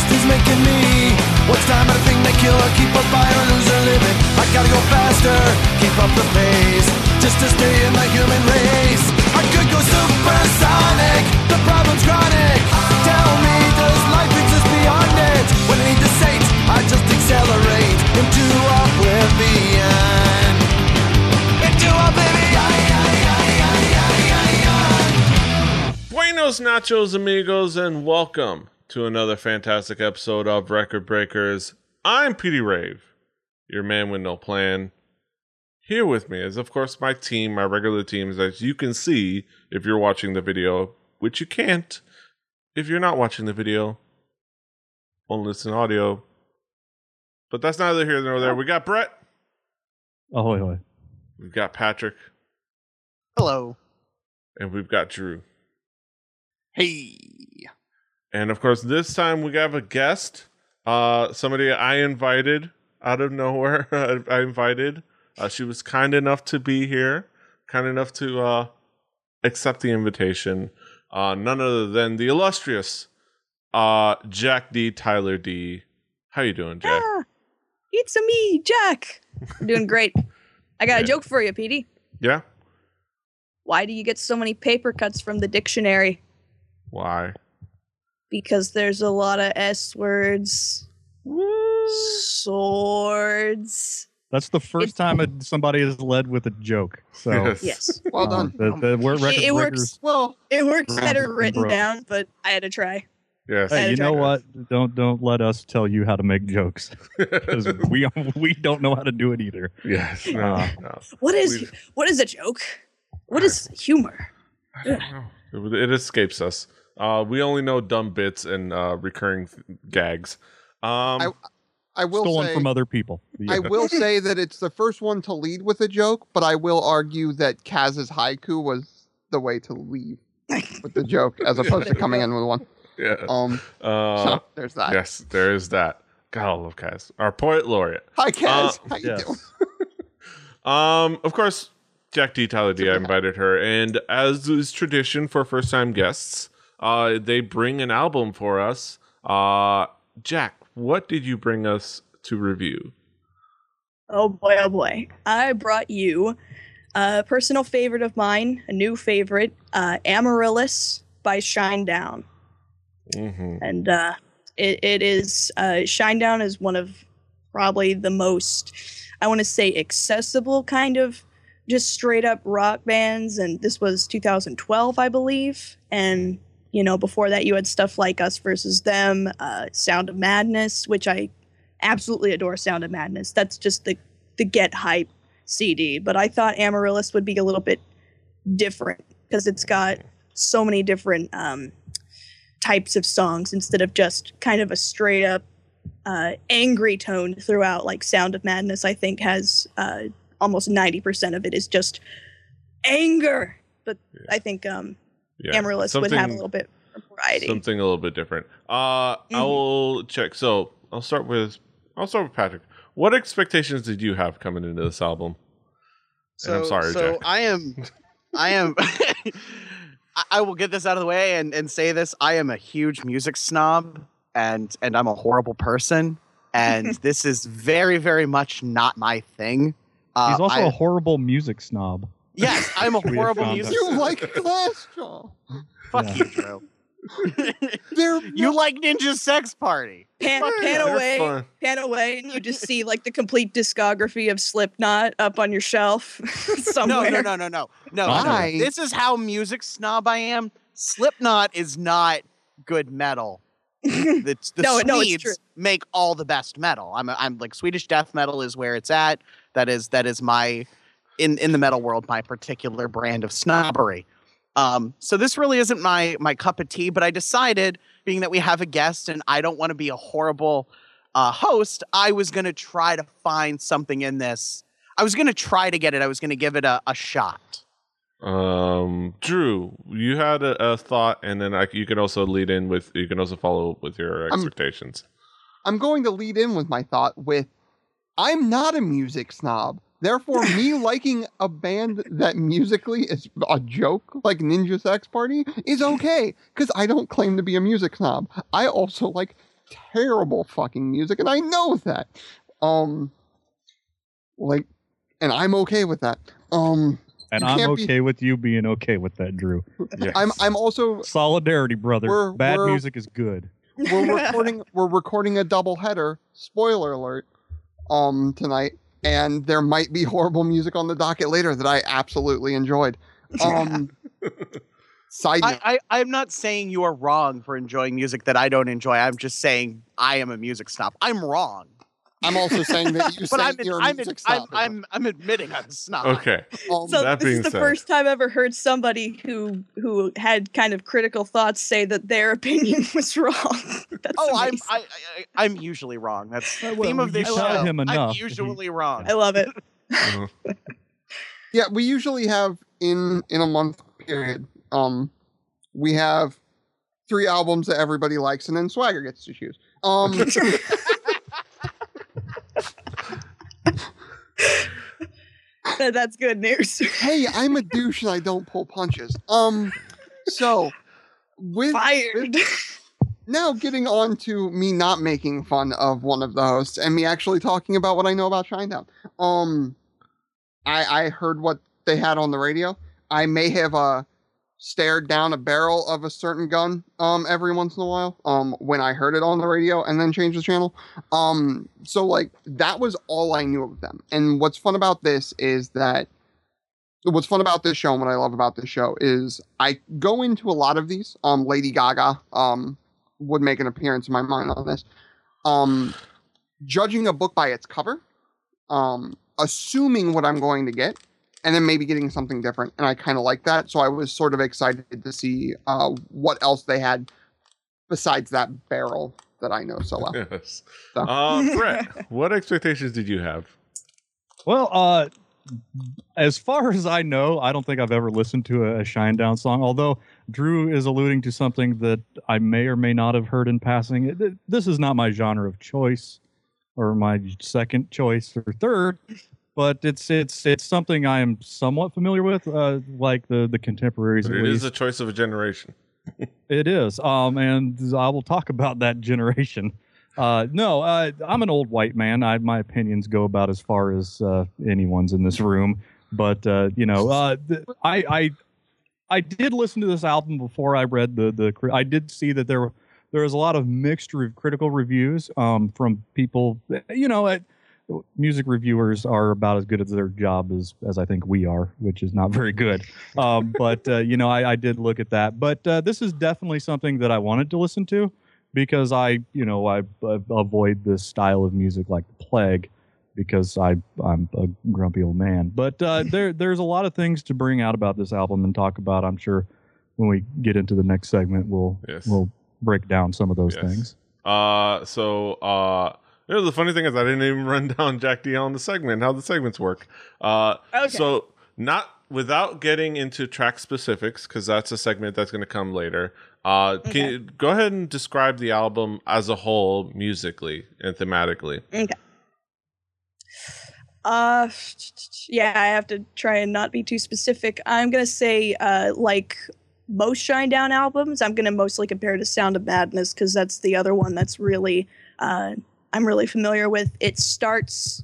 beast is making me. What's time the thing they kill or keep buyer or living? I gotta go faster, keep up the pace, just to stay in the human race. I could go supersonic, the problem's chronic. Tell me, does life exist beyond it? When I need I just accelerate into oblivion. Into oblivion. Buenos nachos, amigos, and welcome to another fantastic episode of Record Breakers. I'm Petey Rave, your man with no plan. Here with me is, of course, my team, my regular teams, as you can see if you're watching the video, which you can't if you're not watching the video. Only listen to audio. But that's neither here nor there. Oh. We got Brett. Oh, ahoy, ahoy. We've got Patrick. Hello. And we've got Drew. Hey. And of course, this time we have a guest. Uh, somebody I invited out of nowhere. I invited. Uh, she was kind enough to be here, kind enough to uh, accept the invitation. Uh, none other than the illustrious uh, Jack D. Tyler D. How you doing, Jack? Ah, it's a me, Jack. I'm doing great. I got Yeah. a joke for you, Petey. Yeah. Why do you get so many paper cuts from the dictionary? Why? Because there's a lot of S words. Swords. That's the first It's- time a- somebody has led with a joke. So Yes. Yes. Well uh, done. The, the, we're record It- it works. breakers. Well, It works better written Bro. down, but I had to try. Yes. Hey, you know Jack. what? Don't don't let us tell you how to make jokes because we we don't know how to do it either. yes. No. Uh, no. What is We- what is a joke? What is humor? I don't know. It, it escapes us. Uh, we only know dumb bits and uh, recurring th- gags. Um, I- I will Stolen say from other people. I will say that it's the first one to lead with a joke, but I will argue that Kaz's haiku was the way to leave with the joke as opposed to coming in with one. yeah. Um, Uh, so there's that. yes, there is that. God, I love Kaz. Our poet laureate. Hi, Kaz. Uh, How you yes. doing? Um, of course, Jack D. Tyler D. I invited her, and as is tradition for first time guests, uh, they bring an album for us. Uh, Jack, what did you bring us to review? Oh boy, oh boy. I brought you a personal favorite of mine, a new favorite, uh, Amaryllis by Shinedown. Mm-hmm. And uh, it, it is, uh, Shinedown is one of probably the most, I want to say, accessible kind of just straight up rock bands. And this was 2012, I believe. And, you know, before that, you had stuff like Us versus Them, uh, Sound of Madness, which I absolutely adore Sound of Madness. That's just the the Get Hype CD. But I thought Amaryllis would be a little bit different because it's got so many different um, types of songs instead of just kind of a straight up uh, angry tone throughout. Like Sound of Madness, I think has uh, almost ninety percent of it is just anger. But I think um, Yeah. Amaryllis would have a Something- little bit of variety. Something a little bit different. Uh, I will check. So I'll start with I'll start with Patrick. What expectations did you have coming into this album? And I'm sorry, so Jack. I am, I am, I- I will get this out of the way and, and say this. I am a huge music snob and and I'm a horrible person. And this is very, very much not my thing. Uh, He's also I- a horrible music snob. Yes, I'm a horrible found music. You like Glassjaw. Fuck Yeah. you, Drew. They're you like Ninja Sex Party? pan, pan away, fun. pan away, and you just see like the complete discography of Slipknot up on your shelf somewhere. no, no, no, no, no. Why? This is how music snob I am. Slipknot is not good metal. the, the No, Swedes no, it's true. make all the best metal. I'm I'm like Swedish death metal is where it's at. That is that is my in in the metal world my particular brand of snobbery. Um, so this really isn't my my cup of tea, but I decided, being that we have a guest and I don't want to be a horrible uh, host, I was gonna try to find something in this. I was gonna try to get it. I was gonna give it a, a shot. Um, Drew, you had a, a thought, and then I, you can also lead in with you can also follow up with your I'm- expectations. I'm going to lead in with my thought with I'm not a music snob. Therefore, me liking a band that musically is a joke, like Ninja Sex Party, is okay because I don't claim to be a music snob. I also like terrible fucking music, and I know that. Um, like, and I'm okay with that. Um, And I'm can't be- okay with you being okay with that, Drew. Yes. I'm I'm also Solidarity, brother. We're- Bad we're- music is good. we're recording we're recording a double header. Spoiler alert. Um, tonight, and there might be horrible music on the docket later that I absolutely enjoyed. Um, side note. I, I, I'm not saying you are wrong for enjoying music that I don't enjoy. I'm just saying I am a music snob. I'm wrong. I'm also saying that you But I'm, you're a I'm, music I'm, snob. I'm, I'm admitting I'm a snob. Okay. Um, So That this being is the said- first time I've ever heard somebody who who had kind of critical thoughts say that their opinion was wrong. That's Oh, I'm amazing. I, I, I'm usually wrong. That's the Well, theme of this show. him I'm enough. usually wrong. I love it. Uh-huh. Yeah, we usually have in in a month period. Um, we have three albums that everybody likes, and then Swagger gets to choose. Um, That- That's good news. hey, I'm a douche and I don't pull punches. Um, so with Fired. now getting on to me not making fun of one of the hosts and me actually talking about what I know about Shinedown. Um, I I heard what they had on the radio. I may have uh stared down a barrel of a certain gun um every once in a while um when I heard it on the radio and then changed the channel. Um, so like that was all I knew of them. And what's fun about this is that what's fun about this show and what I love about this show is I go into a lot of these. Um, Lady Gaga um would make an appearance in my mind on this. Um, judging a book by its cover, um, assuming what I'm going to get, and then maybe getting something different. And I kind of like that. So I was sort of excited to see uh, what else they had besides that barrel that I know so well. Yes. So- Uh, Brett, what expectations did you have? Well, uh, as far as I know, I don't think I've ever listened to a, a Shinedown song. Although Drew is alluding to something that I may or may not have heard in passing. It- it- this is not my genre of choice, or my second choice or third, but it's it's it's something I am somewhat familiar with, uh, like the the contemporaries. But it is the choice of a generation. It is. Um, and I will talk about that generation. Uh, no, uh, I'm an old white man. I, my opinions go about as far as uh, anyone's in this room. But uh, you know, uh, th- I, I I did listen to this album before I read the the. I did see that there were there was a lot of mixed re- critical reviews um, from people. You know, uh, music reviewers are about as good at their job as as I think we are, which is not very good. Um, but uh, you know, I, I did look at that. But uh, this is definitely something that I wanted to listen to because I, you know, I, I avoid this style of music like the plague because I I'm a grumpy old man. But uh, there there's a lot of things to bring out about this album and talk about. I'm sure when we get into the next segment, we'll Yes. we'll break down some of those Yes. things. Uh, so uh, you know, the funny thing is, I didn't even run down Jack D on the segment. How the segments work. Uh, Okay. so not without getting into track specifics, because that's a segment that's going to come later. Uh, can you go ahead and describe the album as a whole, musically and thematically? Okay. Uh, yeah, I have to try and not be too specific. I'm gonna say, uh, like most Shinedown albums, I'm gonna mostly compare to Sound of Madness because that's the other one that's really, uh, I'm really familiar with. It starts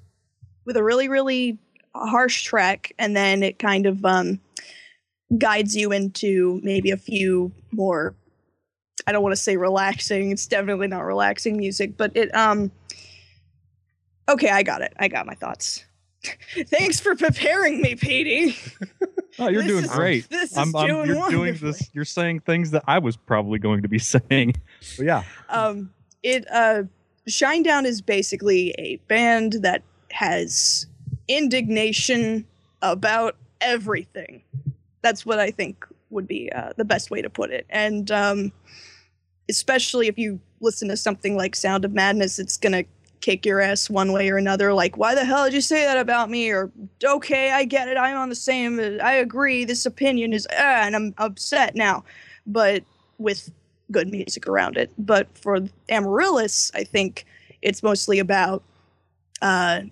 with a really, really harsh track, and then it kind of um, guides you into maybe a few more. I don't want to say relaxing. It's definitely not relaxing music, but it um Okay, I got it. I got my thoughts. Thanks for preparing me, Petey. Oh, you're This doing is- great. This is I'm, I'm, doing you're doing this. You're saying things that I was probably going to be saying. But yeah, Um, it uh, Shinedown is basically a band that has indignation about everything. That's what I think would be uh, the best way to put it. And um, especially if you listen to something like Sound of Madness, it's gonna kick your ass one way or another. Like, why the hell did you say that about me? Or okay, I get it. I'm on the same. I agree. This opinion is, ah, and I'm upset now. But with good music around it. But for Amaryllis, I think it's mostly about, uh,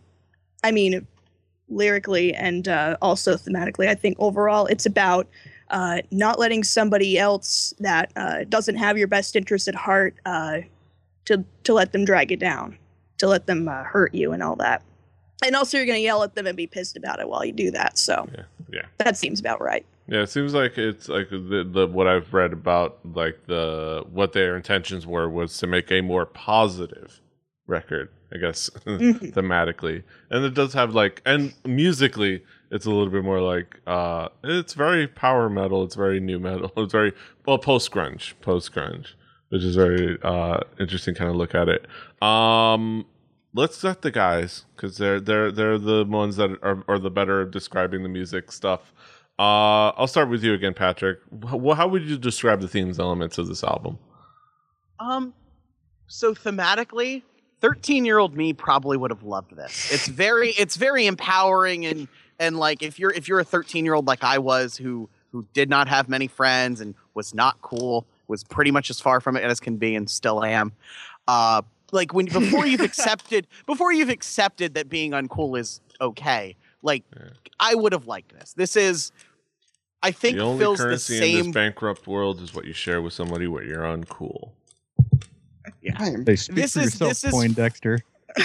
I mean, lyrically and uh, also thematically. I think overall it's about uh, not letting somebody else that uh, doesn't have your best interest at heart uh, to to let them drag you down, to let them uh, hurt you and all that. And also, you're going to yell at them and be pissed about it while you do that. So Yeah, yeah. that seems about right. Yeah, it seems like it's like the, the what I've read about like the what their intentions were was to make a more positive record, I guess, Mhm. thematically. And it does have like and musically it's a little bit more like uh it's very power metal, it's very new metal, it's very well post grunge, post grunge, which is very uh interesting kind of look at it. Um let's let the guys because they're they're they're the ones that are, are the better at describing the music stuff. Uh, I'll start with you again, Patrick. Wh- how would you describe the themes elements of this album? Um, so thematically, thirteen-year-old me probably would have loved this. It's very, it's very empowering and and like if you're if you're a thirteen-year-old like I was who who did not have many friends and was not cool, was pretty much as far from it as can be, and still am. Uh, like when before you've accepted before you've accepted that being uncool is okay. Like Yeah. I would have liked this. This is. I think the only feels the currency in this bankrupt world is what you share with somebody when you're uncool. I am They speak This for is- yourself, this is- Poindexter.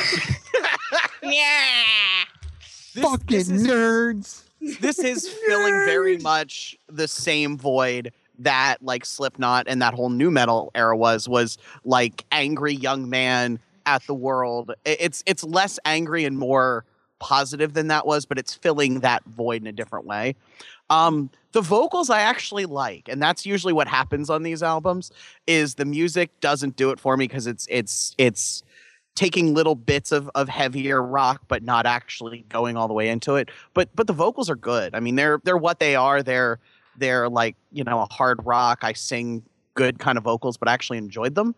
This- fucking this is- nerds. this is filling very much the same void that like Slipknot and that whole new metal era was was like angry young man at the world. It's it's less angry and more positive than that was, but it's filling that void in a different way. Um, the vocals I actually like, and that's usually what happens on these albums. Is the music doesn't do it for me because it's it's it's taking little bits of, of heavier rock, but not actually going all the way into it. But but the vocals are good. I mean, they're they're what they are. They're they're like you know a hard rock. I sing good kind of vocals, but I actually enjoyed them,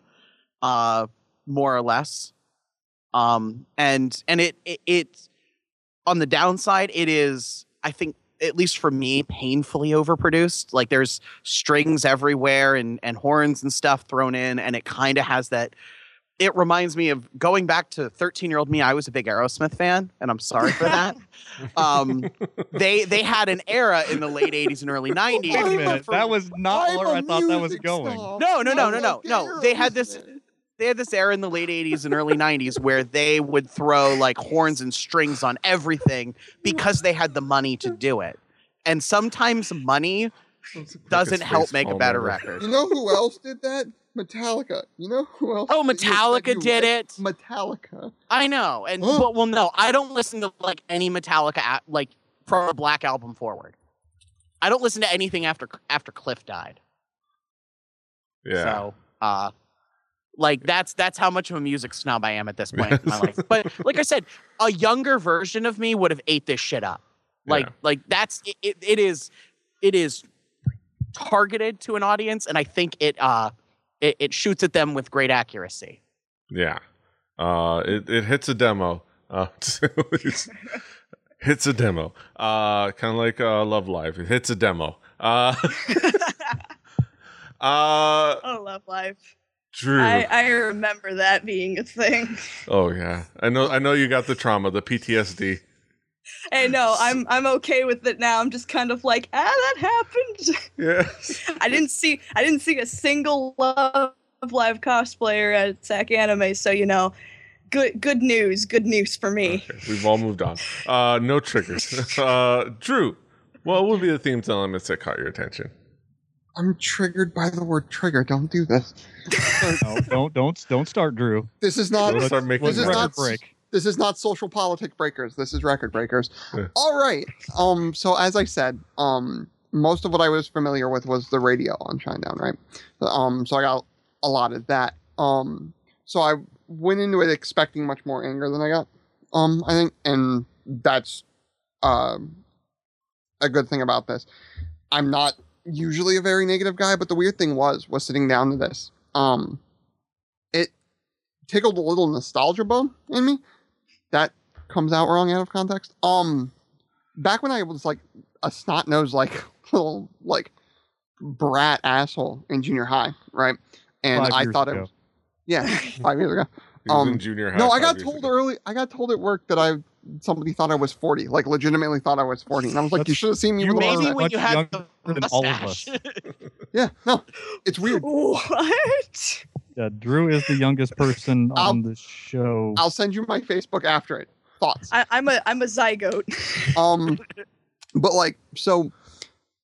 uh, more or less. Um, and and it it, it on the downside, it is I think at least for me painfully overproduced. Like there's strings everywhere and and horns and stuff thrown in, and it kind of has that it reminds me of going back to 13 year old me. I was a big Aerosmith fan, and I'm sorry for that. um, they they had an era in the late 80s and early 90s. Wait a I'm minute. a- That was not where I thought that was going. snob. No, no, no, no, no, no. They had this- Aerosmith. They had this era in the late 80s and early 90s where they would throw like horns and strings on everything because they had the money to do it. And sometimes money doesn't help make a better record. You know who else did that? Metallica. You know who else? Oh, that you said Metallica you did it. Metallica. I know, and Huh. but well, no, I don't listen to like any Metallica a- like from a Black album forward. I don't listen to anything after after Cliff died. Yeah. So, uh, like that's that's how much of a music snob I am at this point in my life. But like I said, a younger version of me would have ate this shit up. Like Yeah. like that's it, it, it is it is targeted to an audience, and I think it uh it, it shoots at them with great accuracy. Yeah. Uh, it, it hits a demo. Uh, it's- hits a demo. Uh, kind of like uh, Love Live. It hits a demo. Uh, uh, Oh, love life. Drew. I, I remember that being a thing. oh yeah, I know. I know you got the trauma, the PTSD. Hey, no, I'm I'm okay with it now. I'm just kind of like, ah, that happened. Yeah. I didn't see I didn't see a single Love Live cosplayer at SAC Anime, so you know, good good news, good news for me. Okay, we've all moved on. Uh, no triggers. uh, Drew, what would be the themes elements that caught your attention? I'm triggered by the word trigger. Don't do this. No, don't don't don't start, Drew. This is not. Let's start making this is record not break. This is not social politic breakers. This is record breakers. Yeah. All right. Um. So as I said, um, most of what I was familiar with was the radio on Shinedown, right? Um. So I got a lot of that. Um. So I went into it expecting much more anger than I got. Um. I think, and that's, um, a good thing about this. I'm not usually a very negative guy, but the weird thing was was sitting down to this. Um. It tickled a little nostalgia bone in me that comes out wrong out of context. Um, back when I was like a snot nosed like little like brat asshole in junior high, right? And Five I thought it was yeah, five years ago. Um, junior high. No, I got told ago. early. I got told at work that I somebody thought I was forty, like legitimately thought I was forty, and I was like, That's- "You should have seen me you with a may Maybe Much when you had the younger than all of mustache. us. Yeah, no, it's weird. What? Yeah, Drew is the youngest person I'll- on the show. I'll send you my Facebook after it. Thoughts? I, I'm a I'm a zygote. um, but like, so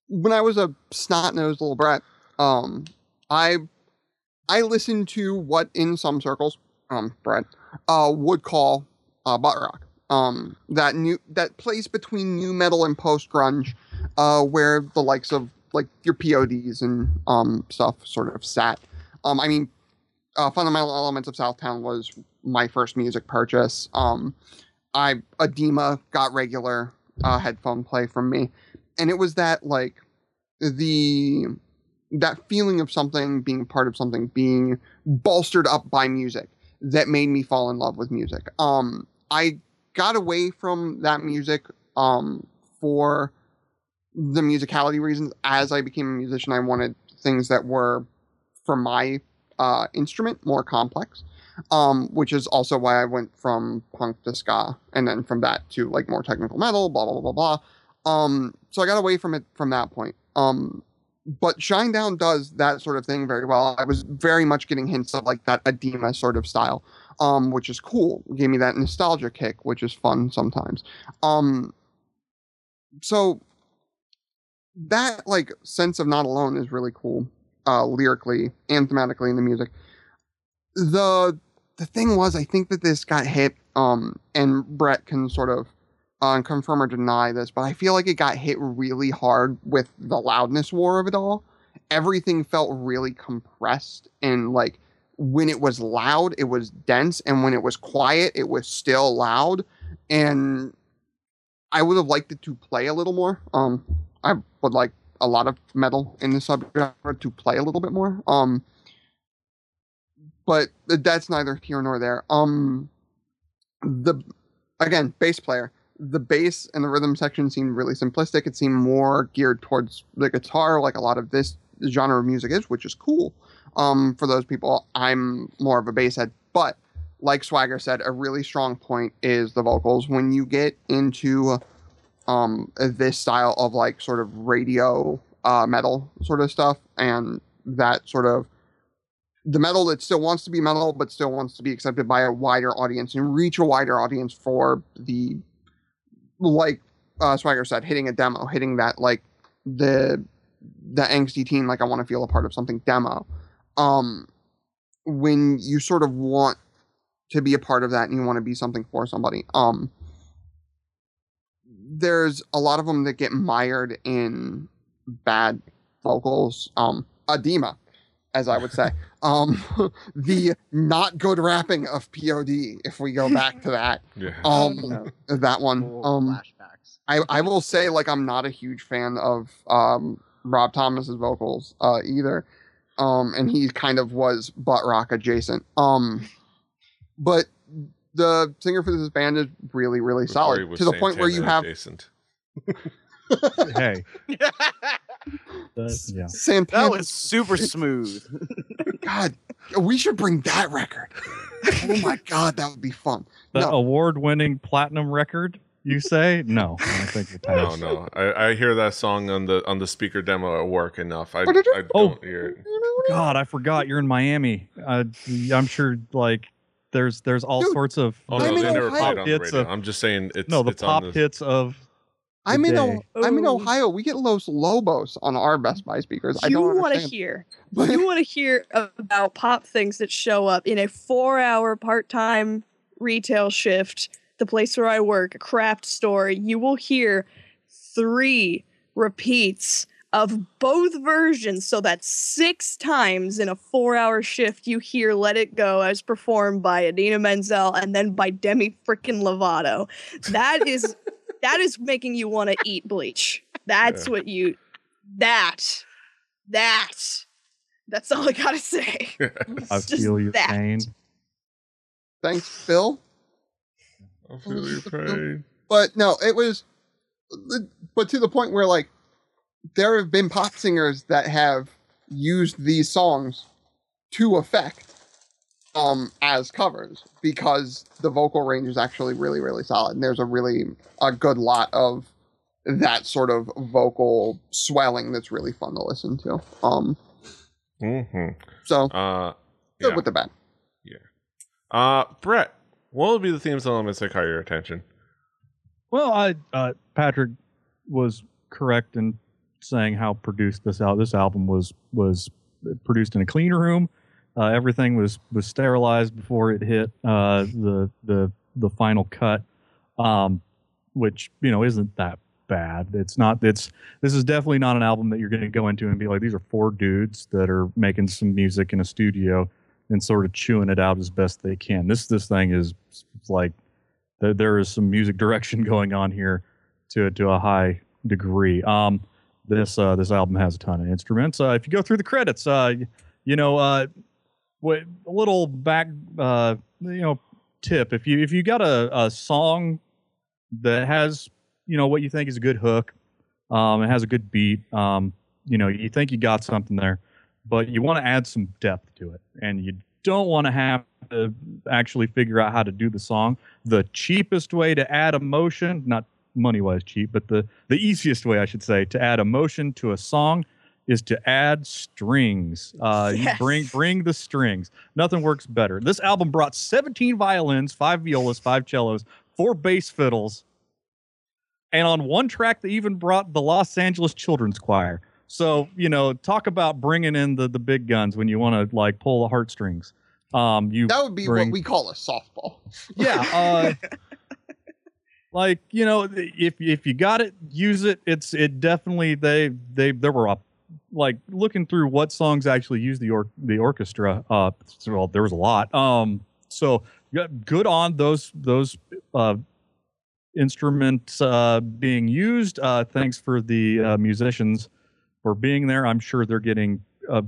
when I was a snot nosed little brat, um, I I listened to what in some circles, um, Brad, uh, would call uh, butt rock. Um, that new that place between new metal and post grunge, uh, where the likes of like your PODs and um stuff sort of sat. Um, I mean, uh, Fundamental Elements of Southtown was my first music purchase. Um, I Adema got regular uh, headphone play from me, and it was that like the that feeling of something being part of something being bolstered up by music that made me fall in love with music. Um, I got away from that music um, for the musicality reasons. As I became a musician, I wanted things that were for my uh, instrument more complex, um, which is also why I went from punk to ska, and then from that to like more technical metal, blah blah blah blah. Um, so I got away from it from that point. Um, but Shinedown does that sort of thing very well. I was very much getting hints of like that Adema sort of style, um, which is cool. It gave me that nostalgia kick, which is fun sometimes. Um, so that like sense of not alone is really cool, uh, lyrically and thematically in the music. The the thing was, I think that this got hit, um, and Brett can sort of uh, confirm or deny this, but I feel like it got hit really hard with the loudness war of it all. Everything felt really compressed and like when it was loud, it was dense, and when it was quiet, it was still loud. And I would have liked it to play a little more. Um, I would like a lot of metal in the subgenre to play a little bit more. Um, but that's neither here nor there. Um, the again, bass player the bass and the rhythm section seemed really simplistic. It seemed more geared towards the guitar, like a lot of this genre of music is, which is cool. Um, for those people, I'm more of a bass head, but like Swagger said, a really strong point is the vocals. When you get into um, this style of like sort of radio uh, metal sort of stuff, and that sort of the metal that still wants to be metal, but still wants to be accepted by a wider audience and reach a wider audience for the like uh, Swagger said, hitting a demo, hitting that like the the angsty teen, like I want to feel a part of something demo. Um, when you sort of want to be a part of that and you want to be something for somebody, um, there's a lot of them that get mired in bad vocals. Um, Adema, as I would say. um, the not good rapping of POD, if we go back to that. Yeah. Um, that one. Cool Um, flashbacks. I, I will say like I'm not a huge fan of um Rob Thomas's vocals uh either. Um and he kind of was butt rock adjacent. Um but the singer for this band is really really Before solid to the point where you have adjacent. hey, that- yeah. Santana. that was super smooth. God, we should bring that record. oh my god, that would be fun. The No. award-winning platinum record. You say no? I think you're No, no. I, I hear that song on the on the speaker demo at work enough. I, I don't Oh. hear it. God, I forgot you're in Miami. Uh, I'm sure like there's there's all Dude, sorts of Oh I'm no, in they never Ohio. played on the Hits radio. of- I'm just saying it's no the it's pop on the, hits of I'm in o- I'm in Oh. Ohio. We get Los Lobos on our Best Buy speakers. I you don't want to hear But- you want to hear about pop things that show up in a four-hour part-time retail shift the place where i work a craft store you will hear three repeats of both versions so that's six times in a four-hour shift you hear let it go as performed by idina menzel and then by demi frickin lovato that is that is making you want to eat bleach that's Yeah. what you that that that's all I gotta say. I feel your that. pain. Thanks, Phil. I feel your pain. but no, it was, but to the point where like there have been pop singers that have used these songs to effect um as covers because the vocal range is actually really really solid and there's a really a good lot of that sort of vocal swelling that's really fun to listen to um mm-hmm. so Uh, Good Yeah. with the bad. Yeah. Uh, Brett, what would be the themes elements that caught your attention? Well, I uh, Patrick was correct in saying how produced this out. This album was was produced in a clean room. Uh, everything was was sterilized before it hit uh, the the the final cut, um, which you know isn't that bad. It's not. It's this is definitely not an album that you're going to go into and be like, these are four dudes that are making some music in a studio and sort of chewing it out as best they can. This this thing is like there, is some music direction going on here to to a high degree. Um, this uh, this album has a ton of instruments. Uh, if you go through the credits, uh, you know, uh, what a little back, uh, you know, tip if you if you got a, a song that has you know what you think is a good hook, um, it has a good beat, um, you know, you think you got something there, but you want to add some depth to it, and you don't want to have to actually figure out how to do the song. The cheapest way to add emotion, not money wise cheap, but the the easiest way I should say to add emotion to a song is to add strings. Uh, Yes. You bring bring the strings. Nothing works better. This album brought 17 violins, five violas, five cellos, four bass fiddles, and on one track they even brought the Los Angeles Children's Choir. So you know, talk about bringing in the the big guns when you want to like pull the heartstrings. Um, you That would be bring- what we call a softball. yeah. Uh, like you know, if if you got it, use it. It's it definitely they they there were a like looking through what songs actually use the or the orchestra. Uh, well, there was a lot. Um, so yeah, good on those those uh instruments uh being used. Uh, thanks for the uh, musicians for being there. I'm sure they're getting a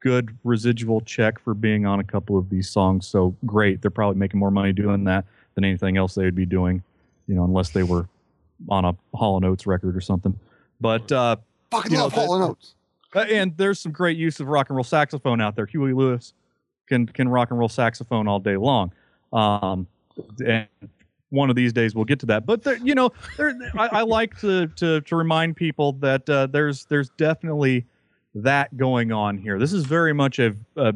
good residual check for being on a couple of these songs. So great. They're probably making more money doing that than anything else they would be doing, you know, unless they were on a Hall & Oates record or something. But uh, Fucking You know, love Hall and Oates. uh, and there's some great use of rock and roll saxophone out there. Huey Lewis can can rock and roll saxophone all day long. Um, and one of these days we'll get to that. But there, you know, there, I, I like to, to to remind people that uh, there's there's definitely that going on here. This is very much a, th-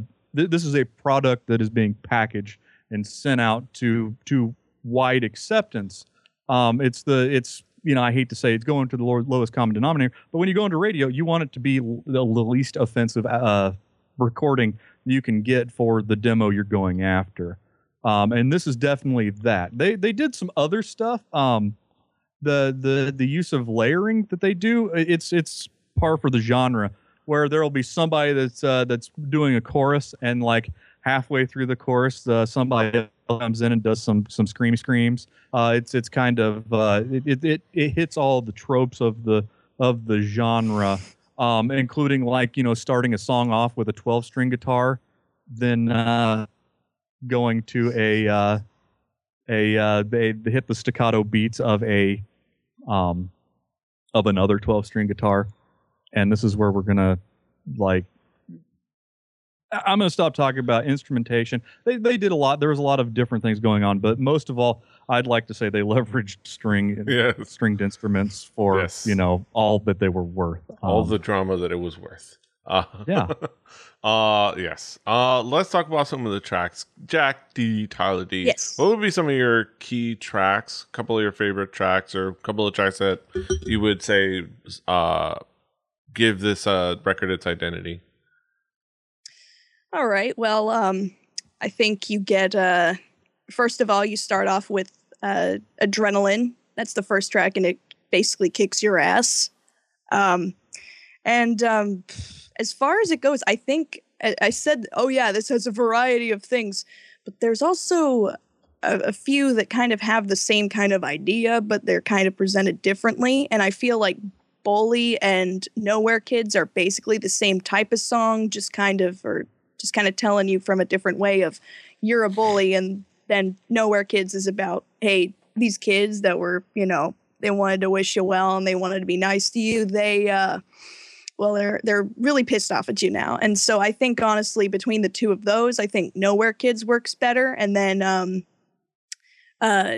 this is a product that is being packaged and sent out to to wide acceptance. Um, it's the it's you know I hate to say it's going to the lowest common denominator, but when you go into radio, you want it to be the least offensive uh, recording you can get for the demo you're going after. Um, and this is definitely that. They they did some other stuff. Um, the the the use of layering that they do, it's it's par for the genre. Where there will be somebody that's uh, that's doing a chorus and like halfway through the chorus, uh, somebody comes in and does some some scream screams. Uh, it's it's kind of uh, it, it it it hits all the tropes of the of the genre, um, including like you know starting a song off with a 12 string guitar, then uh, going to a uh, a uh, they, they hit the staccato beats of a um, of another 12 string guitar, and this is where we're gonna like. I'm gonna stop talking about instrumentation. They they did a lot. There was a lot of different things going on, but most of all, I'd like to say they leveraged string Yes. stringed instruments for Yes. you know all that they were worth. All Um, the drama that it was worth. Uh, Yeah. uh yes. Uh let's talk about some of the tracks. Jack D. Tyler D. Yes. What would be some of your key tracks? A couple of your favorite tracks, or a couple of tracks that you would say uh give this uh record its identity? All right. Well, um, I think you get uh, first of all, you start off with uh, adrenaline. That's the first track, and it basically kicks your ass. Um, and um, as far as it goes, I think I, said, "Oh yeah, this has a variety of things," but there's also a, a few that kind of have the same kind of idea, but they're kind of presented differently. And I feel like Bully and Nowhere Kids are basically the same type of song, just kind of or just kind of telling you from a different way of you're a bully and then Nowhere Kids is about hey, these kids that were, you know, they wanted to wish you well and they wanted to be nice to you. They uh well they're they're really pissed off at you now. And so I think honestly between the two of those, I think Nowhere Kids works better and then um uh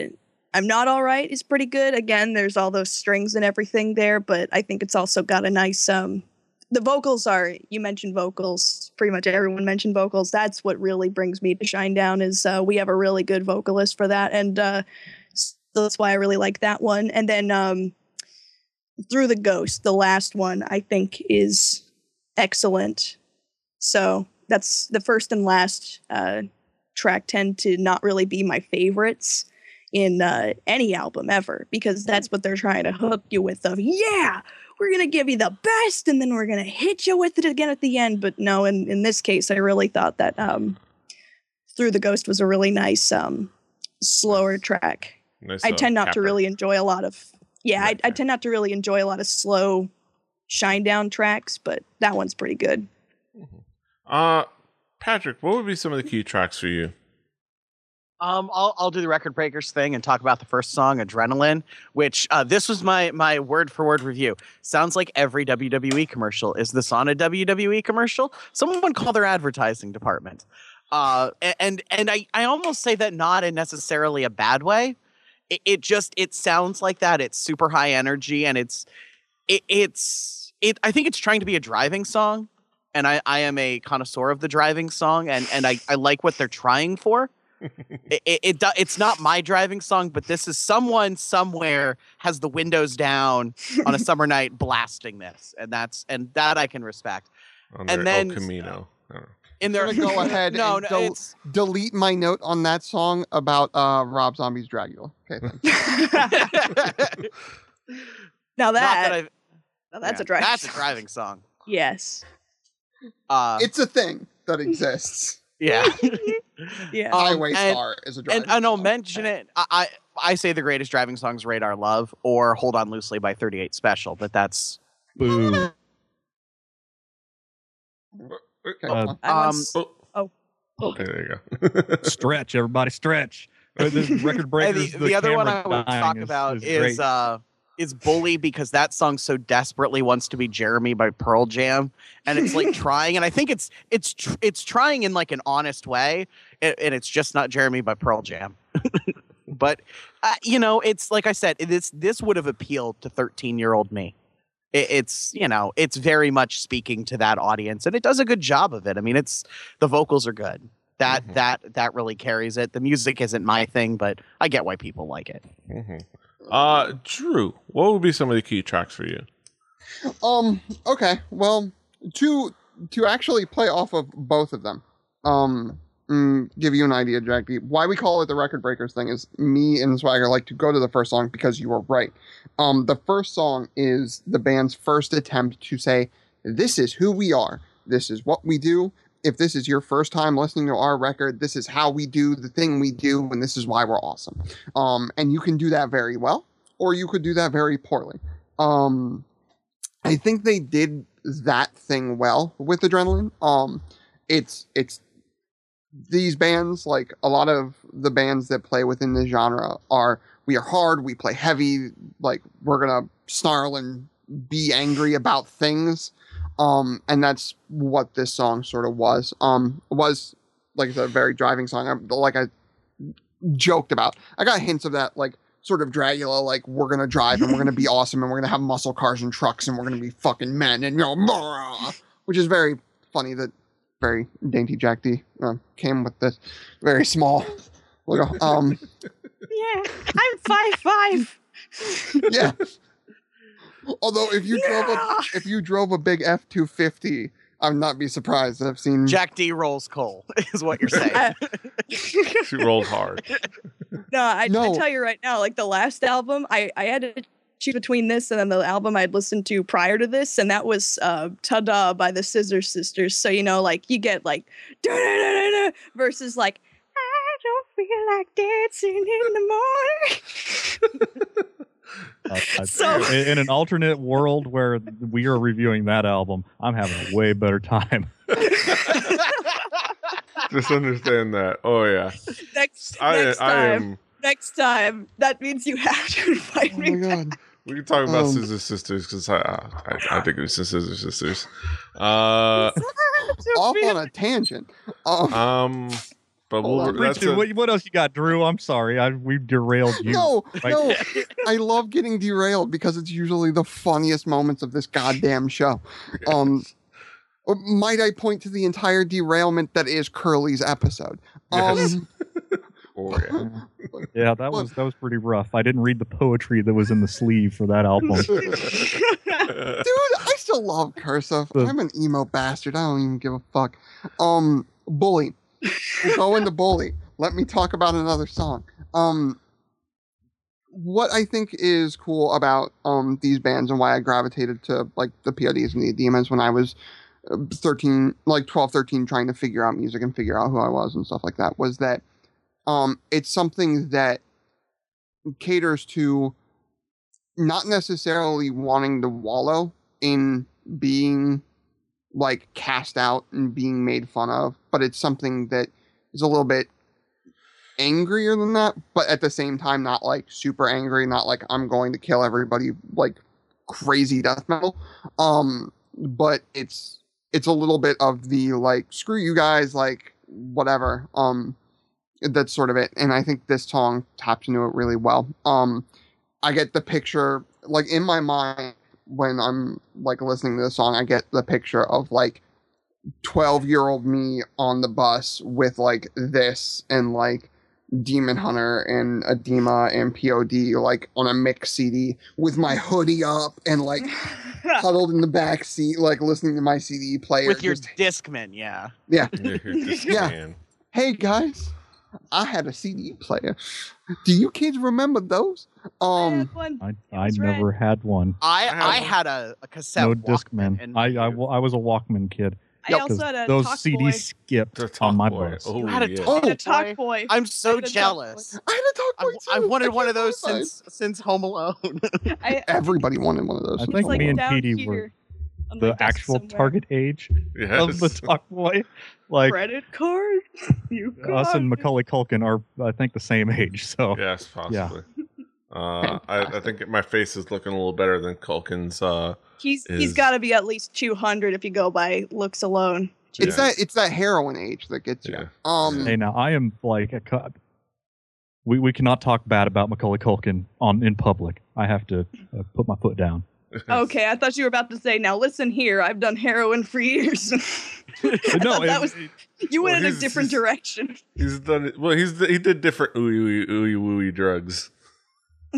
I'm not all right is pretty good. Again, there's all those strings and everything there, but I think it's also got a nice um the vocals are you mentioned vocals pretty much everyone mentioned vocals that's what really brings me to Shinedown is uh, we have a really good vocalist for that and uh, so that's why i really like that one and then um, through the ghost the last one i think is excellent. So that's the first and last uh, track tend to not really be my favorites in uh, any album ever because that's what they're trying to hook you with of yeah we're gonna give you the best and then we're gonna hit you with it again at the end. But no in, in this case i really thought that um, through the ghost was a really nice um, slower track. Nice, i uh, tend not to really enjoy a lot of yeah I, I tend not to really enjoy a lot of slow Shinedown tracks but that one's pretty good Uh, Patrick, what would be some of the key tracks for you? Um, I'll I'll do the record breakers thing and talk about the first song, Adrenaline, which uh, this was my my word for word review. Sounds like every WWE commercial. Is this on a WWE commercial? Someone call their advertising department. Uh, and and I I almost say that not in necessarily a bad way. It, it just it sounds like that. It's super high energy and it's it, it's it. I think it's trying to be a driving song, and I I am a connoisseur of the driving song, and and I I like what they're trying for it, it, it, it's not my driving song, but this is someone somewhere has the windows down on a summer night blasting this, and that's and that I can respect. On And their El then- Camino. Know. In their I'm gonna go ahead no, and no, go- Delete my note on that song about uh, Rob Zombie's Dragula. Okay, thanks. now that, that now that's yeah, a driving That's a song. driving song. yes Uh, it's a thing that exists. yeah. yeah Um, Highway and- Star is a and driving and I'll song. mention it. I, I I say the greatest driving songs Radar Love or Hold On Loosely by 38 Special, but that's Boo. Okay, Uh, um, Oh, oh, okay, there you go. stretch, everybody, stretch. The record And breakers. the, the other one I camera would dying talk is- about is, is, uh is Bully because that song so desperately wants to be Jeremy by Pearl Jam and it's like trying and I think it's it's tr- it's trying in like an honest way and, and it's just not Jeremy by Pearl Jam. but uh, you know, it's like I said, this this would have appealed to 13-year-old me. It, it's, you know, it's very much speaking to that audience and it does a good job of it. I mean, it's the vocals are good. That Mhm. that that really carries it. The music isn't my thing, but I get why people like it. hmm Uh, Drew, what would be some of the key tracks for you? Um. Okay. Well, to to actually play off of both of them, um, mm, give you an idea, Jackie. Why we call it the record breakers thing is me and Swagger like to go to the first song because you were right. Um, the first song is the band's first attempt to say, "This is who we are. This is what we do." If this is your first time listening to our record, this is how we do the thing we do, and this is why we're awesome. Um, and you can do that very well, or you could do that very poorly. Um, I think they did that thing well with Adrenaline. Um, it's it's these bands like a lot of the bands that play within the genre are we are hard, we play heavy, like we're gonna snarl and be angry about things. Um, and that's what this song sort of was. Um, was like a very driving song. I, like I joked about. I got hints of that, like sort of Dragula, like we're gonna drive and we're gonna be awesome and we're gonna have muscle cars and trucks and we're gonna be fucking men and you know, which is very funny that very dainty Jack D uh, came with this very small logo. Um, yeah i'm five five yeah. Although if you drove a if you drove a big F two fifty, I'd not be surprised. I've seen Jack D rolls coal is what you're saying. Uh, She rolled hard. no, I, No. I tell you right now, like the last album, I, I had to choose between this and then the album I'd listened to prior to this, and that was uh, "Ta-Da" by the Scissor Sisters. So you know, like you get like versus like "I don't feel like dancing in the morning." Uh, So- in, in an alternate world where we are reviewing that album, I'm having a way better time. Just understand that. Oh yeah, next I next I time, am. next time, that means you have to invite Oh me. my back. God. We can talk about Um, Scissor Sisters because I, I I think it was the Scissor Sisters. Uh, Off on a tangent. Um, um, but we'll, on. that's Richard, a- what, what else you got, Drew? I'm sorry, I we derailed you. No, Right. no. I love getting derailed because it's usually the funniest moments of this goddamn show. Um, or might I point to the entire derailment that is Curly's episode? Um, Yes. Oh, yeah. Yeah, that was that was pretty rough. I didn't read the poetry that was in the sleeve for that album. dude, I still love cursive. The- I'm an emo bastard. I don't even give a fuck. Um, bully. We'll go into bully. Let me talk about another song. Um, what I think is cool about um these bands and why I gravitated to like the PODs and the Demons when I was uh, 13, like 12, 13, trying to figure out music and figure out who I was and stuff like that was that um it's something that caters to not necessarily wanting to wallow in being like cast out and being made fun of, but it's something that is a little bit angrier than that, but at the same time not like super angry, not like I'm going to kill everybody like crazy death metal. Um but it's it's a little bit of the like screw you guys like whatever. Um that's sort of it. And I think this song tapped into it really well. Um I get the picture like in my mind when I'm like listening to the song, I get the picture of like 12 year old me on the bus with like this and like Demon Hunter and Adema and POD like on a mix CD with my hoodie up and like huddled in the back seat, like listening to my CD player. With your just, Discman, yeah. yeah. This Yeah. Hey guys, I had a CD player. Do you kids remember those? Um, I, I was red. never had one. I I I had a, a cassette. No Walkman Discman. in I, I, I was a Walkman kid. I Yep, also 'cause had a those talk CDs boy. skipped The on my Boy. Oh, You had a yeah. Talk Oh. I had a talk Boy? boy. I'm so had jealous. I had a talk I, boy I too. wanted I one of those since since Home Alone. I, everybody wanted one of those. I think Home me and Alone. down Petey were here on The actual somewhere. target age Yes. of the Talk Boy. Like credit card. You us and it. Macaulay Culkin are, I think, the same age. So Yes, possibly. Uh, I, I think my face is looking a little better than Culkin's. Uh, He's is- he's got to be at least 200 if you go by looks alone. It's Yeah. that it's that heroin age that gets you. Yeah. Um, hey, now I am like a. co- We we cannot talk bad about Macaulay Culkin on in public. I have to uh, put my foot down. Okay, I thought you were about to say, now listen here, I've done heroin for years. no, that it- was it- you went Well, in a different he's- direction. He's done it. Well, he's he did different ooey ooey ooey wooey drugs.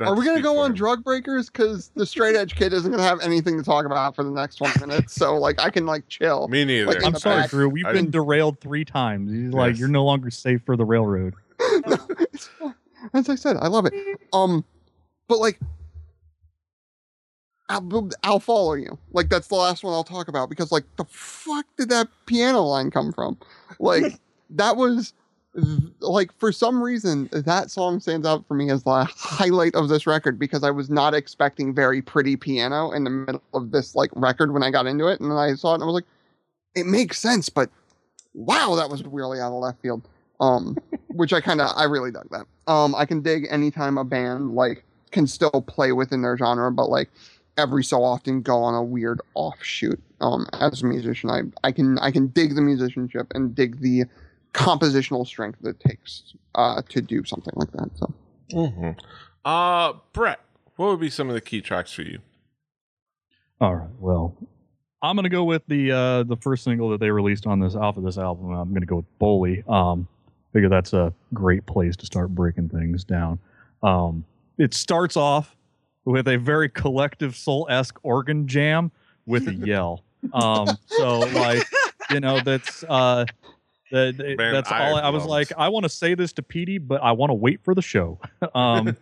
are we gonna go on drug breakers? Because the straight edge kid isn't gonna have anything to talk about for the next twenty minutes. So like I can like chill. Me neither. Like, I'm sorry, back. Drew. We've I been didn't- derailed three times. He's like, Yes. you're no longer safe for the railroad. It's. As I said, I love it. Um, but like, I'll, I'll follow you. Like that's the last one I'll talk about because like the fuck did that piano line come from? Like that was like for some reason that song stands out for me as the highlight of this record because I was not expecting very pretty piano in the middle of this like record when I got into it and then I saw it and I was like, it makes sense, but wow, that was really out of left field. Um, which I kind of I really dug that. Um, I can dig anytime a band like can still play within their genre, but like every so often go on a weird offshoot. Um, as a musician, I I can I can dig the musicianship and dig the compositional strength that it takes uh, to do something like that. So hmm Uh, Brett, what would be some of the key tracks for you? All right. Well, I'm gonna go with the uh, the first single that they released on this off of this album. I'm gonna go with Bully. Um, figure that's a great place to start breaking things down. Um, it starts off with a very collective soul esque organ jam with a yell. Um, so like you know that's uh. That, Man, that's all. I, I was like, I want to say this to Petey, but I want to wait for the show. um,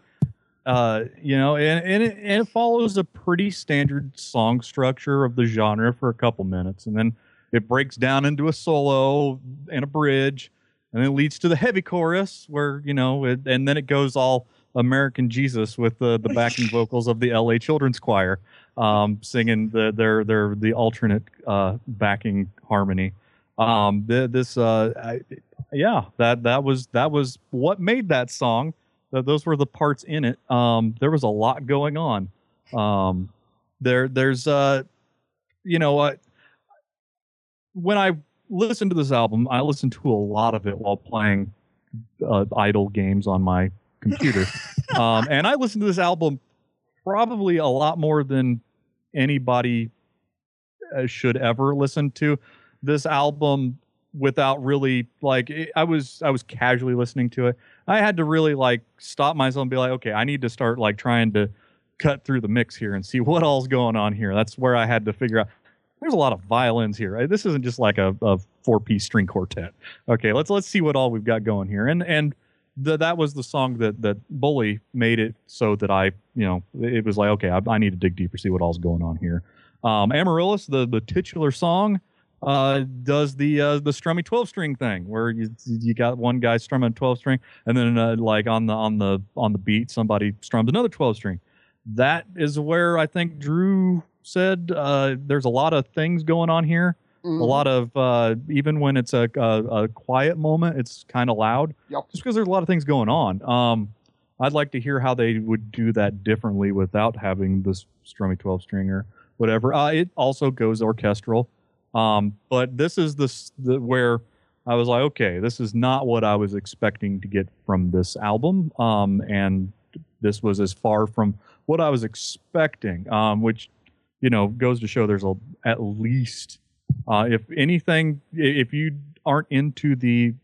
uh, you know, and and it, and it follows a pretty standard song structure of the genre for a couple minutes, and then it breaks down into a solo and a bridge, and then it leads to the heavy chorus where you know, it, and then it goes all American Jesus with the the backing vocals of the L.A. Children's Choir, um, singing the their their the alternate uh, backing harmony. Um, th- this uh, I, yeah, that that was that was what made that song. Th- those were the parts in it. Um, there was a lot going on. Um, there, there's uh, you know what? when I listened to this album. I listened to a lot of it while playing uh, idle games on my computer, um, and I listened to this album probably a lot more than anybody uh, should ever listen to this album without really like I was I was casually listening to it. I had to really like stop myself and be like, okay, I need to start like trying to cut through the mix here and see what all's going on here. That's where I had to figure out. There's a lot of violins here. This isn't just like a, a four piece string quartet. Okay, let's let's see what all we've got going here. And and the, that was the song that that Bully made it so that I you know it was like okay I, I need to dig deeper see what all's going on here. Um, Amaryllis, the the titular song, uh, does the uh, the strummy twelve string thing where you you got one guy strumming twelve string and then uh, like on the on the on the beat somebody strums another twelve string. That is where I think Drew said uh, there's a lot of things going on here. Mhm. A lot of uh, even when it's a a, a quiet moment, it's kind of loud. Yep. Just because there's a lot of things going on. Um, I'd like to hear how they would do that differently without having this strummy twelve stringer, whatever. Uh, it also goes orchestral, um, but this is this the where I was like, okay, this is not what I was expecting to get from this album, um, and this was as far from what I was expecting, um, which you know goes to show there's a at least uh, if anything, if you aren't into the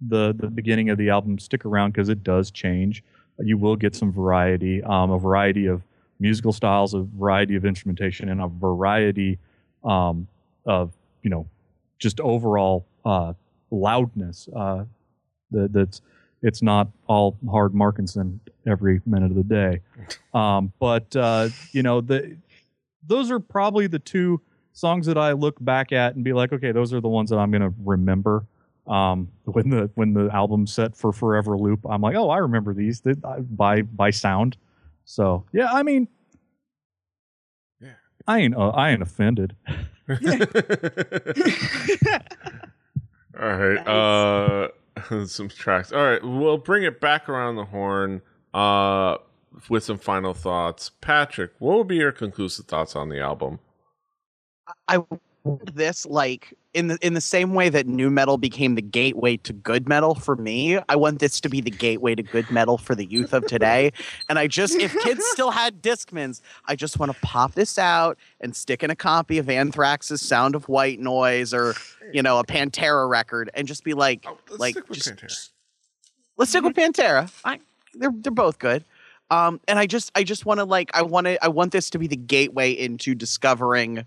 the the beginning of the album, stick around because it does change. You will get some variety, um, a variety of musical styles, a variety of instrumentation, and a variety um, of you know just overall uh, loudness. Uh, that, that's it's not all hard Markinson every minute of the day, um, but uh, you know the those are probably the two songs that I look back at and be like, okay, those are the ones that I'm gonna remember. Um, when the when the album's set for Forever Loop, I'm like, oh, I remember these that I- by by sound. So yeah, I mean, Yeah. I ain't uh, I ain't offended. All right. Uh some tracks. All right, we'll bring it back around the horn uh with some final thoughts. Patrick, what would be your conclusive thoughts on the album? I want this like in the in the same way that nu metal became the gateway to good metal for me. I want this to be the gateway to good metal for the youth of today. And I just if kids still had Discmans, I just want to pop this out and stick in a copy of Anthrax's Sound of White Noise or you know a Pantera record and just be like Oh, let's like stick with just, Pantera. just- let's stick with Pantera. I, they're they're both good. Um, and I just I just want to like I want to I want this to be the gateway into discovering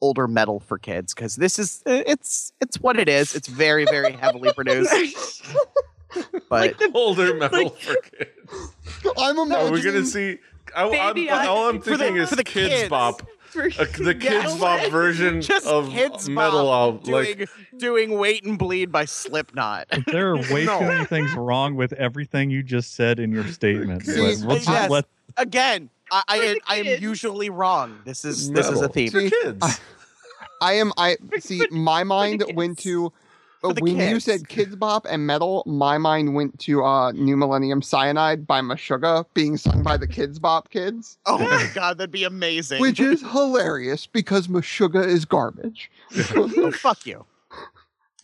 older metal for kids because this is it's it's what it is. It's very very heavily produced, but like the Older metal like- for kids. I'm a. Are we gonna see? I, Baby, I'm, I- all I'm for the- thinking is for the kids, kids. bop, for- uh, the kids Yeah. bop version just of kids metal Bop album. Like doing doing Wait and Bleed by Slipknot. There are way No. too many things wrong with everything you just said in your statement. See, but we'll just yes. let Again, I I, I am usually wrong. This is this is a metal. theme. for kids. I am. I see. My mind went to For the when you said Kidz Bop and metal. My mind went to uh, New Millennium Cyanide by Meshuggah being sung by the Kidz Bop kids, Oh my god, that'd be amazing. which is hilarious because Meshuggah is garbage. oh, fuck you.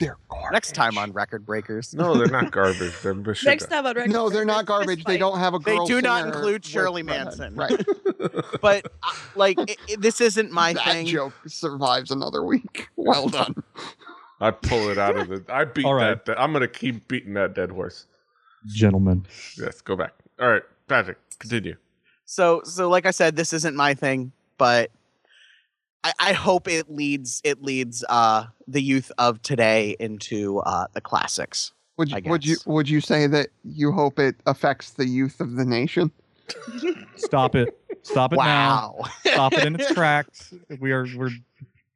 They're garbage. Next time on Record Breakers. no, they're not garbage. They're Meshuggah. Next time on record. No, they're not garbage. They don't have a They girl. do not singer include with Shirley redhead. Manson. Right. but uh, like it, it- this isn't my that thing. joke survives another week. Well done. I pull it out of the. I beat All right. that. I'm gonna keep beating that dead horse. gentlemen. Yes, go back. All right, Patrick, continue. So so like I said, this isn't my thing, but I, I hope it leads it leads uh the youth of today into uh the classics. Would you, would you would you say that you hope it affects the youth of the nation? Stop it. Stop it now. Wow. Stop it in its tracks. We are we're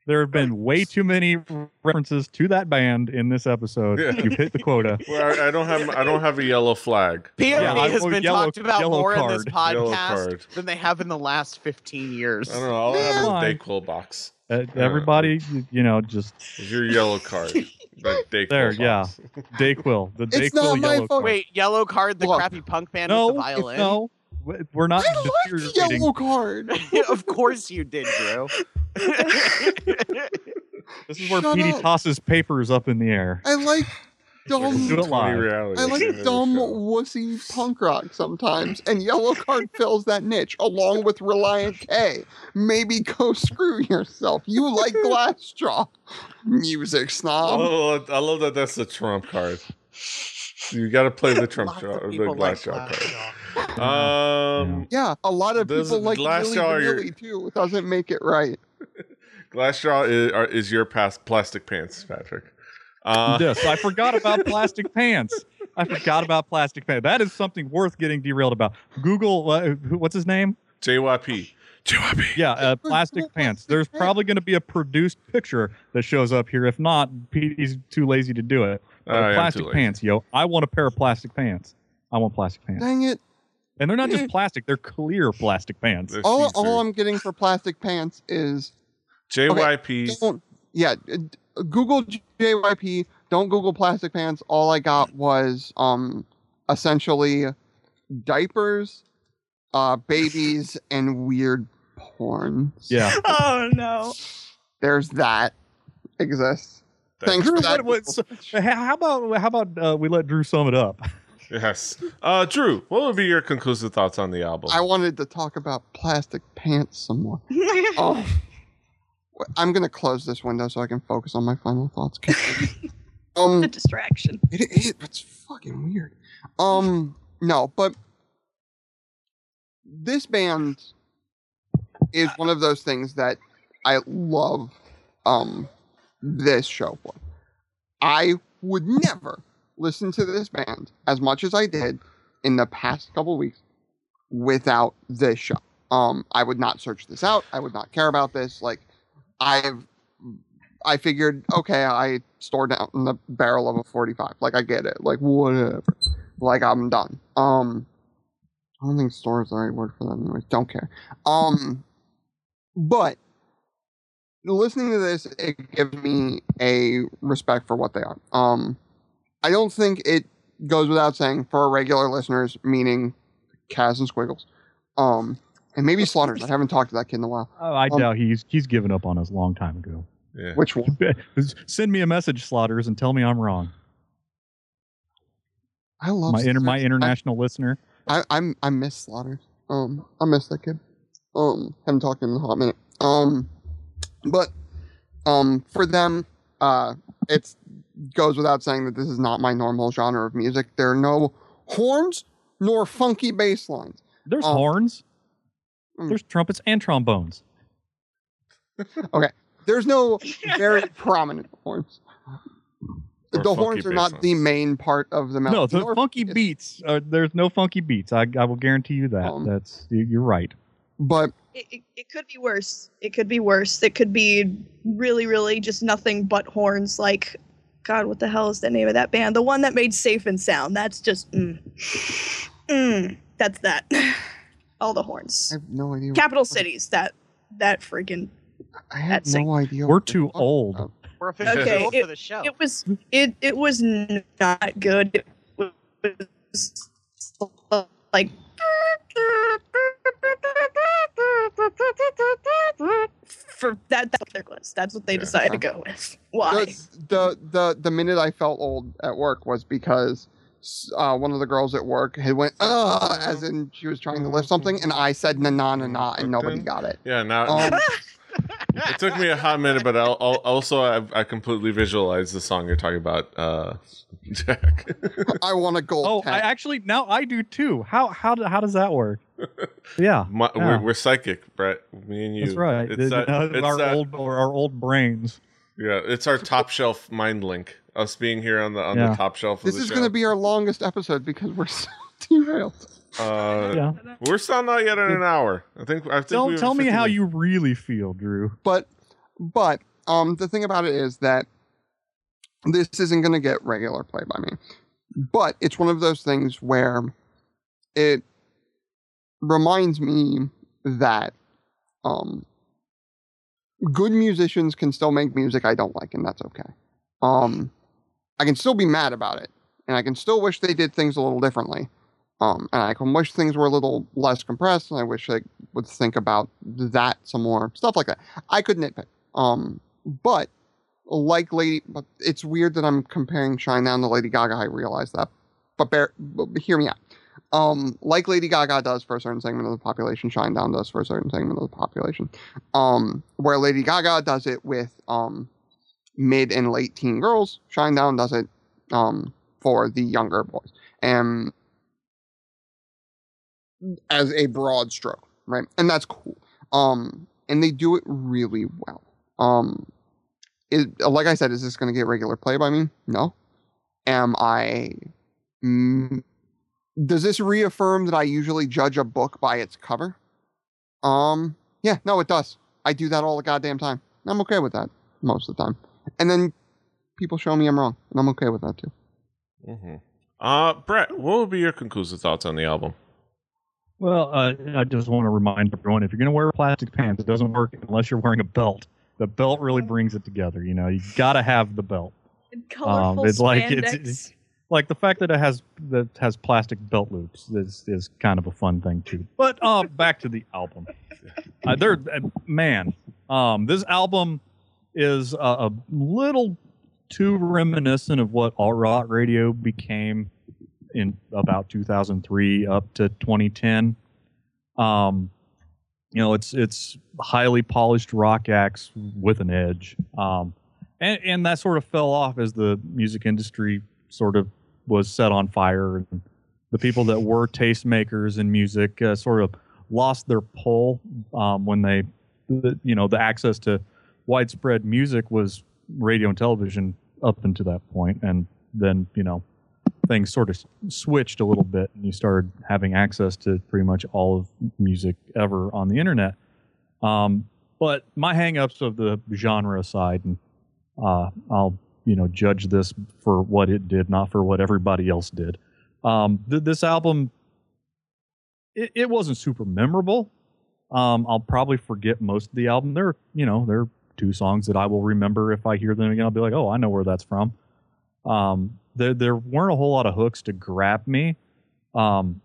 there have been way too many references to that band in this episode. Yeah. You've hit the quota. Well, I, I don't have. I don't have a yellow flag. POD Yeah, I- has been yellow- talked about yellow more in this podcast than they have in the last 15 years. I don't know. I'll have a Dayquil box. Uh, everybody, you, you know, just It's your yellow card. The Dayquil There, box. yeah. Dayquil, the It's Dayquil not my yellow fault. card. Wait, Yellowcard, the Look. crappy punk band no, with the violin? no, we're not I like the yellow card. of course you did, Drew. This is where Shut Petey up. tosses papers up in the air. I like Do dumb. it live. reality I like dumb wussy punk rock sometimes, and Yellowcard fills that niche along with Relient K. Maybe go screw yourself. You like Glassjaw, music I snob. love, I love that that's the trump card. You got to play the trump Lots jaw, the people glass like jaw card. Glassjaw. Um, Yeah, a lot of people like Glassjaw Milli are your- Vanilli too. Doesn't make it right. Glassjaw is, are, is your past plastic pants, Patrick. Uh, yes, I forgot about plastic pants. I forgot about plastic pants. That is something worth getting derailed about. Google, uh, what's his name? JYP. JYP. Yeah, uh, plastic pants. There's probably going to be a produced picture that shows up here. If not, Petey's too lazy to do it. I plastic pants, yo. I want a pair of plastic pants. I want plastic pants. Dang it! And they're not just plastic, they're clear plastic pants. They're All, see-through. all I'm getting for plastic pants is JYP. don't. Yeah, Google JYP. Don't Google plastic pants. All I got was um, essentially diapers, uh, babies, and weird porn. Yeah. Oh no. There's that exists. Thanks Drew, for that. what- what- so- how about how about uh, we let Drew sum it up? Yes. Uh, Drew, what would be your conclusive thoughts on the album? I wanted to talk about plastic pants some more. Oh, I'm gonna close this window so I can focus on my final thoughts. um, the distraction. It, it, it's fucking weird. Um, no, but this band is one of those things that I love. Um, this show for. I would never listen to this band as much as I did in the past couple weeks without this show. Um, I would not search this out. I would not care about this. Like, I've I figured, okay, I stored down in the barrel of a 45. Like, I get it. Like, whatever. Like, I'm done. Um, I don't think store is the right word for that anyways. Don't care. Um, but listening to this, it gives me a respect for what they are. Um, I don't think it goes without saying for our regular listeners, meaning Kaz and Squiggles. Um, and maybe Slaughters. I haven't talked to that kid in a while. Oh, I Um, doubt he's he's given up on us a long time ago. yeah. Which one? Send me a message, Slaughters, and tell me I'm wrong. I love My inter, my Slaughters. international listener. I, I'm I miss Slaughters. Um, I miss that kid. Um, haven't talked to him in a hot minute. Um, but um, for them, uh, it goes without saying that this is not my normal genre of music. There are no horns nor funky bass lines. There's Oh. horns. Mm. There's trumpets and trombones. Okay. There's no very prominent horns. Or the horns are bass not the main part of the melody. No, the nor funky it's- beats. Uh, there's no funky beats. I, I will guarantee you that. Um, That's you- you're right. But It, it, it could be worse. It could be worse. It could be really, really just nothing but horns. Like, God, what the hell is the name of that band? The one that made Safe and Sound. That's just, mm. Mm, that's that. All the horns. I have no idea. Capital Cities. That that freaking. I have that's no idea. We're too old. about. We're officially Okay, old it- for the show. It was it it was not good. It was like for that that's what their was. That's what they Yeah. decided to go with. Why? the, the the the minute I felt old at work was because uh, one of the girls at work had went uh as in she was trying to lift something, and I said na na na na, and nobody got it. Yeah, now Um, it took me a hot minute, but I'll, I'll, also I, I completely visualized the song you're talking about, uh, Jack. I want a gold. Oh, I actually now I do too. How how do- how does that work? Yeah, My, Yeah. we're, we're psychic, Brett. Me and you. that's right. It's that, uh, it's our that- old or our old brains. yeah, it's our top shelf mind link. Us being here on the on the top shelf. Of this the is going to be our longest episode because we're so derailed. Uh, Yeah. We're still not yet at an hour. I think. I think Tell we tell me how minutes. you really feel, Drew. But but um the thing about it is that this isn't going to get regular play by me. But it's one of those things where it reminds me that um good musicians can still make music I don't like and that's okay. Um I can still be mad about it and I can still wish they did things a little differently. Um, and I can wish things were a little less compressed, and I wish they would think about that some more, stuff like that. I could nitpick. Um, but like Lady, but it's weird that I'm comparing Shinedown to Lady Gaga. I realize that, but bear, but hear me out. Um, like Lady Gaga does for a certain segment of the population, Shinedown does for a certain segment of the population. Um, where Lady Gaga does it with um mid and late teen girls, Shinedown does it um for the younger boys, and as a broad stroke, right? And that's cool. Um, and they do it really well. Um, is like I said, is this going to get regular play by me? No. Am I? Mm, does this reaffirm that I usually judge a book by its cover? Um, yeah, no, it does. I do that all the goddamn time. I'm okay with that most of the time. And then people show me I'm wrong, and I'm okay with that too. hmm Uh, Brett, what would be your conclusive thoughts on the album? Well, uh, I just want to remind everyone if you're going to wear plastic pants, it doesn't work unless you're wearing a belt. The belt really brings it together. You know, you got to have the belt. Colorful it's like- spandex. it's- Like the fact that it has that has plastic belt loops is is kind of a fun thing too. But uh, back to the album. Uh, there, uh, man, um, this album is a, a little too reminiscent of what alt rock radio became in about 2003 up to 2010. Um, you know, it's it's highly polished rock acts with an edge. Um, and and that sort of fell off as the music industry sort of was set on fire, and the people that were tastemakers in music uh, sort of lost their pull um, when they, the, you know, the access to widespread music was radio and television up until that point, and then you know things sort of switched a little bit, and you started having access to pretty much all of music ever on the internet. Um, but my hangups of the genre aside, and uh, I'll you know judge this for what it did, not for what everybody else did. Um, th- this album, it, it wasn't super memorable. Um, I'll probably forget most of the album. There, you know, there are two songs that I will remember if I hear them again. I'll be like, oh, I know where that's from. Um, there, there weren't a whole lot of hooks to grab me. Um,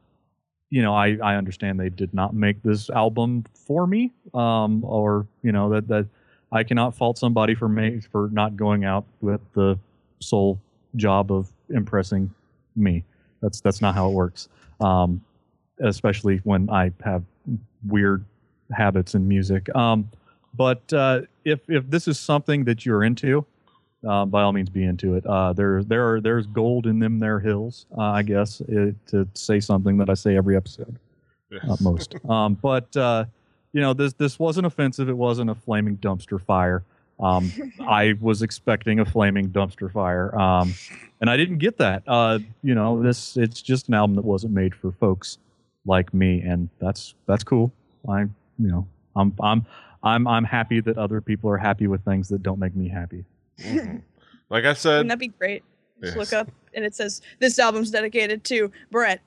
you know, I, I understand they did not make this album for me. Um, or you know that that I cannot fault somebody for me for not going out with the sole job of impressing me. That's that's not how it works. Um, especially when I have weird habits in music. Um, but uh, if if this is something that you're into, uh, by all means, be into it. Uh, there there are there's gold in them there hills. Uh, I guess it, to say something that I say every episode at most. Um, but uh, you know, this this wasn't offensive. It wasn't a flaming dumpster fire. Um, I was expecting a flaming dumpster fire, um, and I didn't get that. Uh, you know, this it's just an album that wasn't made for folks like me, and that's that's cool. I you know I'm I'm I'm I'm happy that other people are happy with things that don't make me happy. Mhm. Like I said, Wouldn't that be great? Just Yes. look up and it says this album's dedicated to Brett.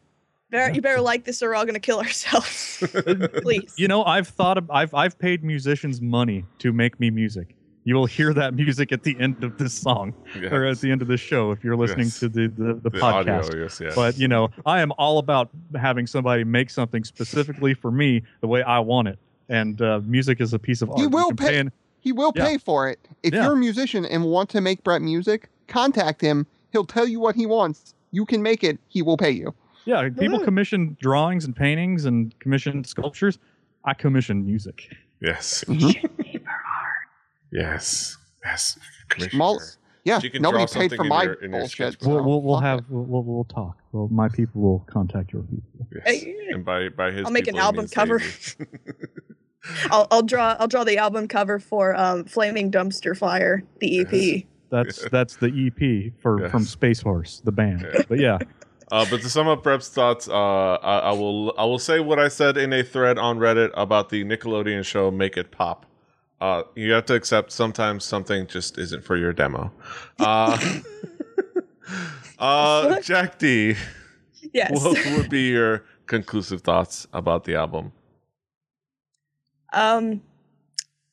Better, you better like this or we're all gonna kill ourselves. Please. You know, I've thought of, I've I've paid musicians money to make me music. You will hear that music at the end of this song yes. or at the end of this show if you're listening Yes. to the the, the, the podcast. audio, yes, yes. But you know, I am all about having somebody make something specifically for me the way I want it. And uh, music is a piece of art. You will can pay- in- He will Yeah. pay for it. If Yeah. you're a musician and want to make Brett music, contact him. He'll tell you what he wants. You can make it. He will pay you. yeah, people Woohoo. commission drawings and paintings and commission sculptures. I commission music. yes, yes, yes. Commissioner. Mal- Yeah, She can nobody draw paid for in my your- in bullshit. sketchbook. We'll we'll, we'll have it. we'll, we'll we'll talk. Well, my people will contact your people. Yes. Hey. And by by his, I'll make an album cover. Daisy. I'll, I'll draw I'll draw the album cover for um, Flaming Dumpster Fire, the EP. That's that's the EP for Yes. from Space Horse, the band. Yeah. But yeah, Uh, but to sum up Brett's thoughts, uh, I, I will I will say what I said in a thread on Reddit about the Nickelodeon show Make It Pop. Uh, you have to accept sometimes something just isn't for your demo. Uh, uh, Jack D, Yes. what would be your conclusive thoughts about the album? Um,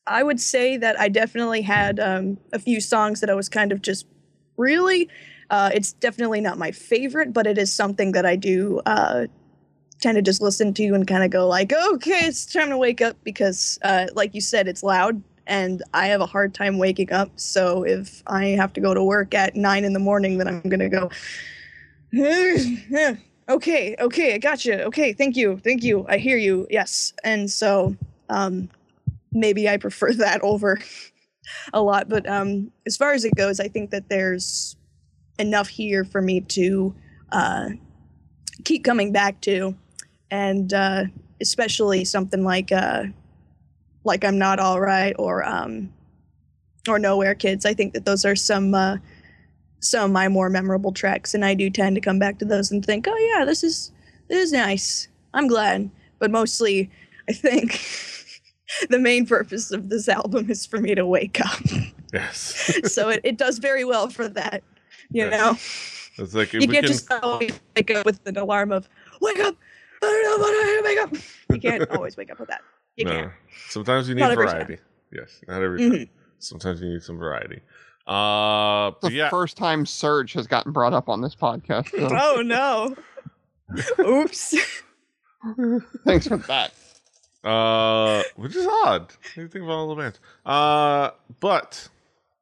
I would say that I definitely had um, a few songs that I was kind of just really. Uh, it's definitely not my favorite, but it is something that I do uh, tend to just listen to and kind of go like, okay, it's time to wake up because, uh, like you said, it's loud and I have a hard time waking up. So if I have to go to work at nine in the morning, then I'm gonna go. okay, okay, I got you. Okay, thank you, thank you. I hear you. Yes, and so um, maybe I prefer that over a lot. But um, as far as it goes, I think that there's enough here for me to uh, keep coming back to, and uh, especially something like uh, like I'm not all right or um, or nowhere kids. I think that those are some uh, some of my more memorable tracks, and I do tend to come back to those and think, oh yeah, this is this is nice. I'm glad, but mostly I think. the main purpose of this album is for me to wake up. Yes. so it, it does very well for that. You Yes. know, It's like you we can't can. just always wake up with an alarm of "Wake up! I don't know what I wake up." You can't always wake up with that. You no. can't. Sometimes you need Not every variety. Yes, not every time. Sometimes you need some variety. Uh, The yeah, first time Surge has gotten brought up on this podcast. so Oh no! Oops. thanks for that. Uh, which is odd. What do you think about all the bands? Uh, but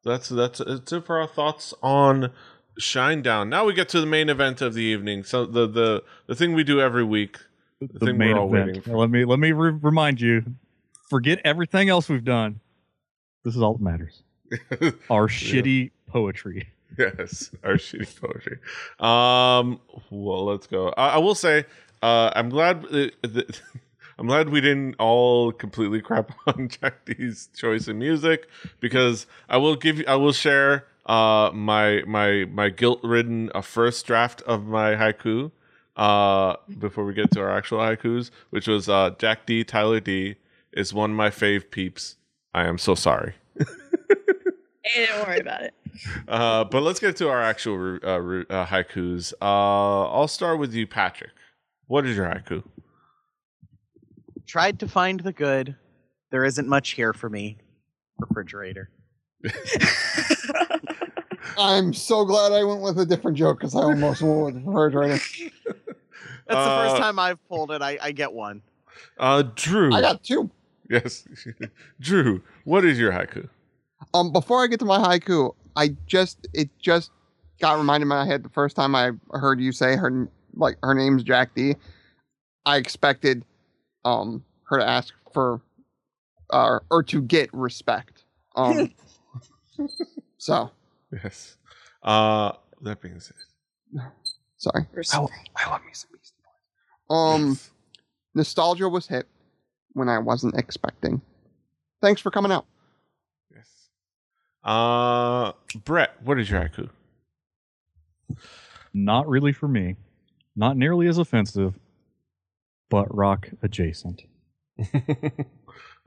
that's that's it's it for our thoughts on Shinedown. Now we get to the main event of the evening. So the the the thing we do every week. The, the thing main we're all event. waiting for. Let me let me re- remind you. Forget everything else we've done. This is all that matters. Our shitty poetry. yes, our shitty poetry. Um, well, let's go. I, I will say, uh, I'm glad. Uh, th- I'm glad we didn't all completely crap on Jack D's choice in music because I will give you, I will share uh my my my guilt ridden uh, first draft of my haiku uh before we get to our actual haikus which was uh Jack D Tyler D is one of my fave peeps I am so sorry Hey, don't worry about it. uh, but let's get to our actual uh, uh, haikus. Uh, I'll start with you, Patrick. What is your haiku? Tried to find the good. There isn't much here for me. Refrigerator. I'm so glad I went with a different joke because I almost went with the refrigerator. That's the Uh, first time I've pulled it. I, I get one. Uh, Drew. I got two. yes, Drew. What is your haiku? Um, before I get to my haiku, I just it just got reminded in my head the first time I heard you say her like her name's Jack D. I expected um her to ask for uh, or to get respect. Um, so Yes. Uh, that being said, sorry. Respect. I love me some Beastie Boys. Um, nostalgia was hit when I wasn't expecting. Thanks for coming out. yes. Uh, Brett. What is your haiku? Not really for me. Not nearly as offensive, but rock adjacent.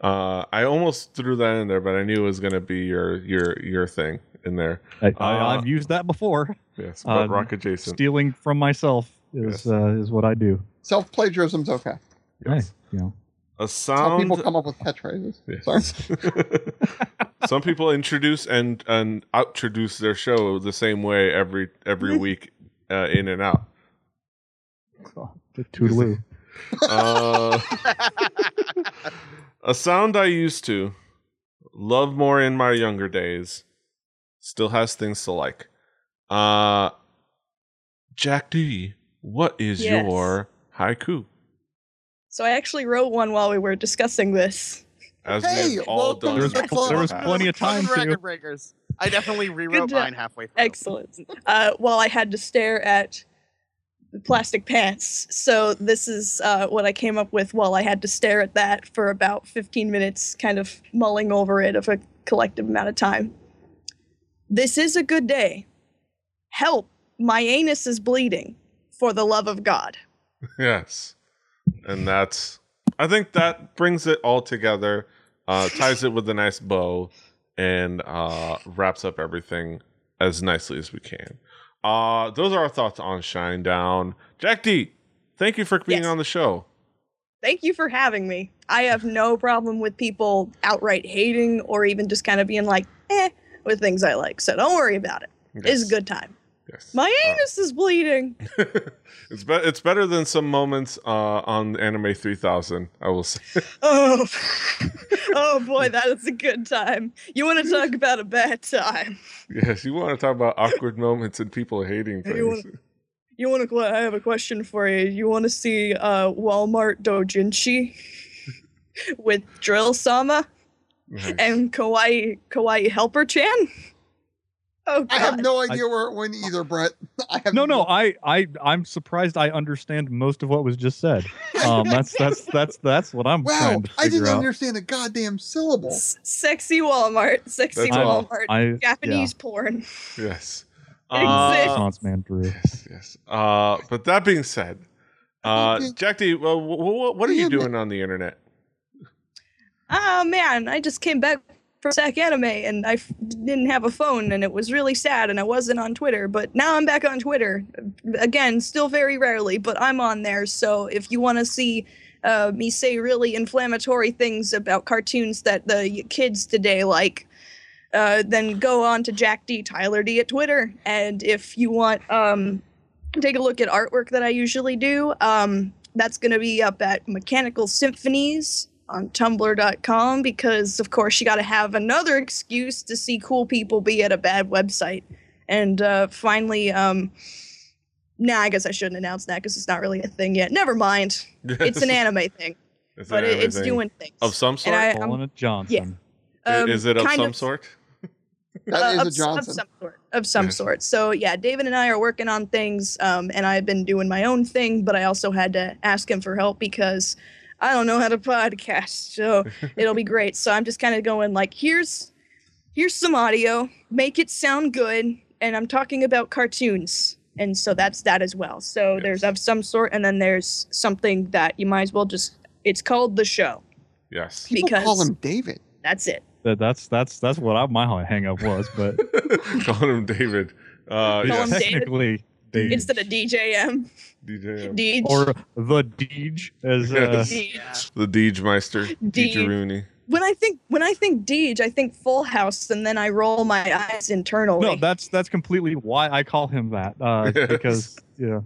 uh, I almost threw that in there, but I knew it was gonna be your your your thing in there. I, Uh, I, I've used that before. Yes, but Um, rock adjacent. Stealing from myself is Yes. uh, is what I do. Self plagiarism's okay. Yes. Hey, you know, A How sound. people come up with catchphrases. Yes. Sorry. Some people introduce and and outroduce their show the same way every every week, uh, in and out. the toodaloo. Uh, a sound I used to love more in my younger days. Still has things to like. Uh, Jack D, what is Yes. your haiku? So I actually wrote one while we were discussing this. As Hey, all done. There was in the pl- there was plenty of time to. record breakers. I definitely rewrote mine halfway through. Excellent. Uh, while I had to stare at the plastic pants. So this is uh, what I came up with while I had to stare at that for about 15 minutes, kind of mulling over it of a collective amount of time. This is a good day. Help! My anus is bleeding. For the love of God. Yes. And that's I think that brings it all together, uh ties it with a nice bow and uh wraps up everything as nicely as we can. Uh those are our thoughts on Shinedown. Jack D, thank you for being Yes. on the show. Thank you for having me. I have no problem with people outright hating or even just kind of being like, eh, with things I like. So don't worry about it. It's a good time. Yes. My Uh, anus is bleeding. it's be- it's better than some moments uh, on Anime 3000. I will say. Oh, oh boy, that is a good time. You want to talk about a bad time? yes, you want to talk about awkward moments and people hating Hey, you things. You want to? I have a question for you. You want to see uh, Walmart Dojinshi with Drill Sama Nice. and Kawaii Kawaii Helper Chan? Oh I have no idea where it went either, Brett. I have No, no, I, I, I'm surprised. I understand most of what was just said. Um, that's that's that's that's what I'm Wow, trying to I didn't out. understand a goddamn syllable. S- sexy Walmart, sexy That's. Walmart, I, Japanese porn. yes. Exists. Uh, Renaissance man, Drew. yes, yes. Uh, but that being said, uh, Okay. Jack D, well, wh- wh- what are you Damn it. doing on the internet? Oh man, I just came back from Sac Anime and I f- didn't have a phone and it was really sad and I wasn't on Twitter, but now I'm back on Twitter. Again, still very rarely, but I'm on there. So if you want to see uh, me say really inflammatory things about cartoons that the kids today like, uh, then go on to Jack D Tyler D at Twitter. And if you want, um, take a look at artwork that I usually do. Um, that's going to be up at Mechanical Symphonies on tumblr.com because of course you got to have another excuse to see cool people be at a bad website and uh, finally um nah i guess i shouldn't announce that because it's not really a thing yet never mind it's an anime thing It's but an it, it's thing. doing things of some sort. I- I'm- Calling it Johnson. Um, is it of kind some sort? That uh, is of, a s- Johnson. Of some sort. Of some Yes. sort. So yeah, David and I are working on things, um, and I've been doing my own thing, but I also had to ask him for help because I don't know how to podcast. So it'll be great. So I'm just kind of going like, here's here's some audio, make it sound good, and I'm talking about cartoons. And so that's that as well. So Yes. there's of some sort, and then there's something that you might as well just. It's called the show. Yes. People call him David. That's it. That, that's that's that's what I, my hang up was. But Calling him David. Uh, Call him. David. technically, Deej. Instead of DJM, DJ, Deej, or the Deej, as uh, Yes. The Deej Meister. Deej. Deej Rooney. when I think when I think Deej, I think Full House, and then I roll my eyes internally. no, that's that's completely why I call him that. Uh, Yes. Because yeah,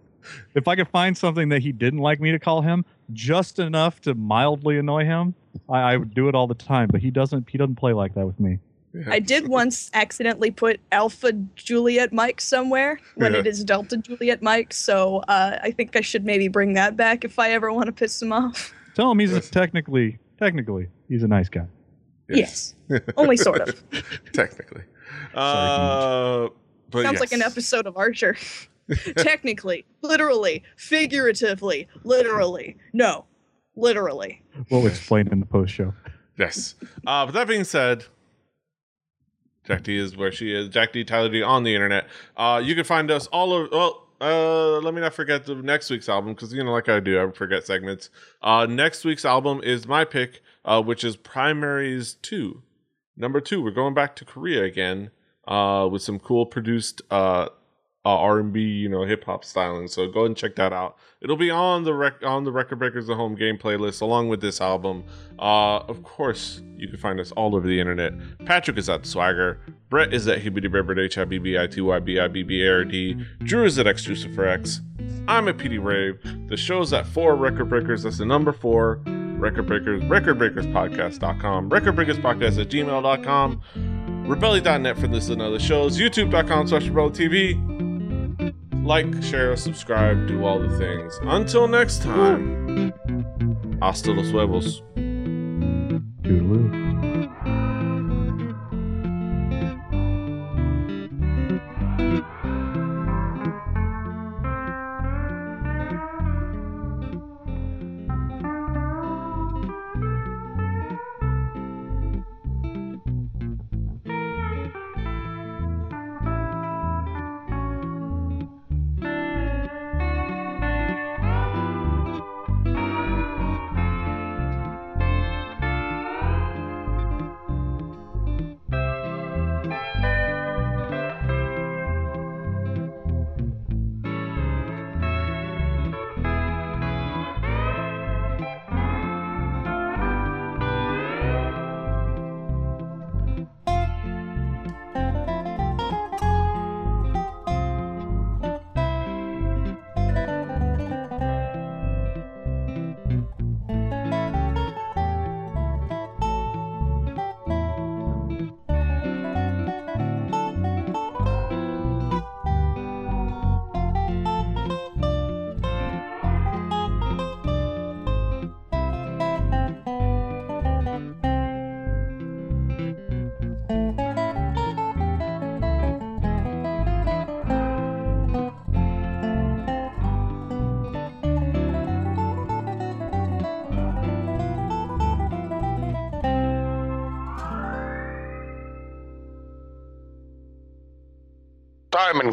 if I could find something that he didn't like me to call him, just enough to mildly annoy him, I, I would do it all the time. But he doesn't. He doesn't play like that with me. Yeah. I did once accidentally put Alpha Juliet Mike somewhere when Yeah. it is Delta Juliet Mike, so uh, I think I should maybe bring that back if I ever want to piss him off. Tell him he's Yes. technically technically he's a nice guy. Yes, only sort of. Technically. Sorry, Uh, but Sounds like an episode of Archer. Technically, literally, figuratively, literally. No, literally. We'll explain in the post show. Yes. Uh, but that being said, Jack D is where she is. Jack D, Tyler D on the internet. Uh, you can find us all over. Well, uh, let me not forget the next week's album because you know, like I do, I forget segments. Uh, next week's album is my pick, uh, which is Primaries Two, number two. We're going back to Korea again, uh, with some cool produced uh, uh R and B, you know, hip hop styling. So go ahead and check that out. It'll be on the rec- on the Record Breakers the Home Game playlist along with this album. Uh, of course, you can find us all over the internet. Patrick is at Swagger. Brett is at Hibbity Bibbard, H I B B I T Y B I B B A R D. Drew is at Extrusive for X. I'm at PD Rave. The show's at four Record Breakers. That's the number four. Record Breakers, recordbreakerspodcast.com, recordbreakerspodcast at gmail.com, rebelli.net for this and other shows, youtube.com slash rebellitv. Like, share, subscribe, do all the things. Until next time, hasta los huevos. Toodaloo.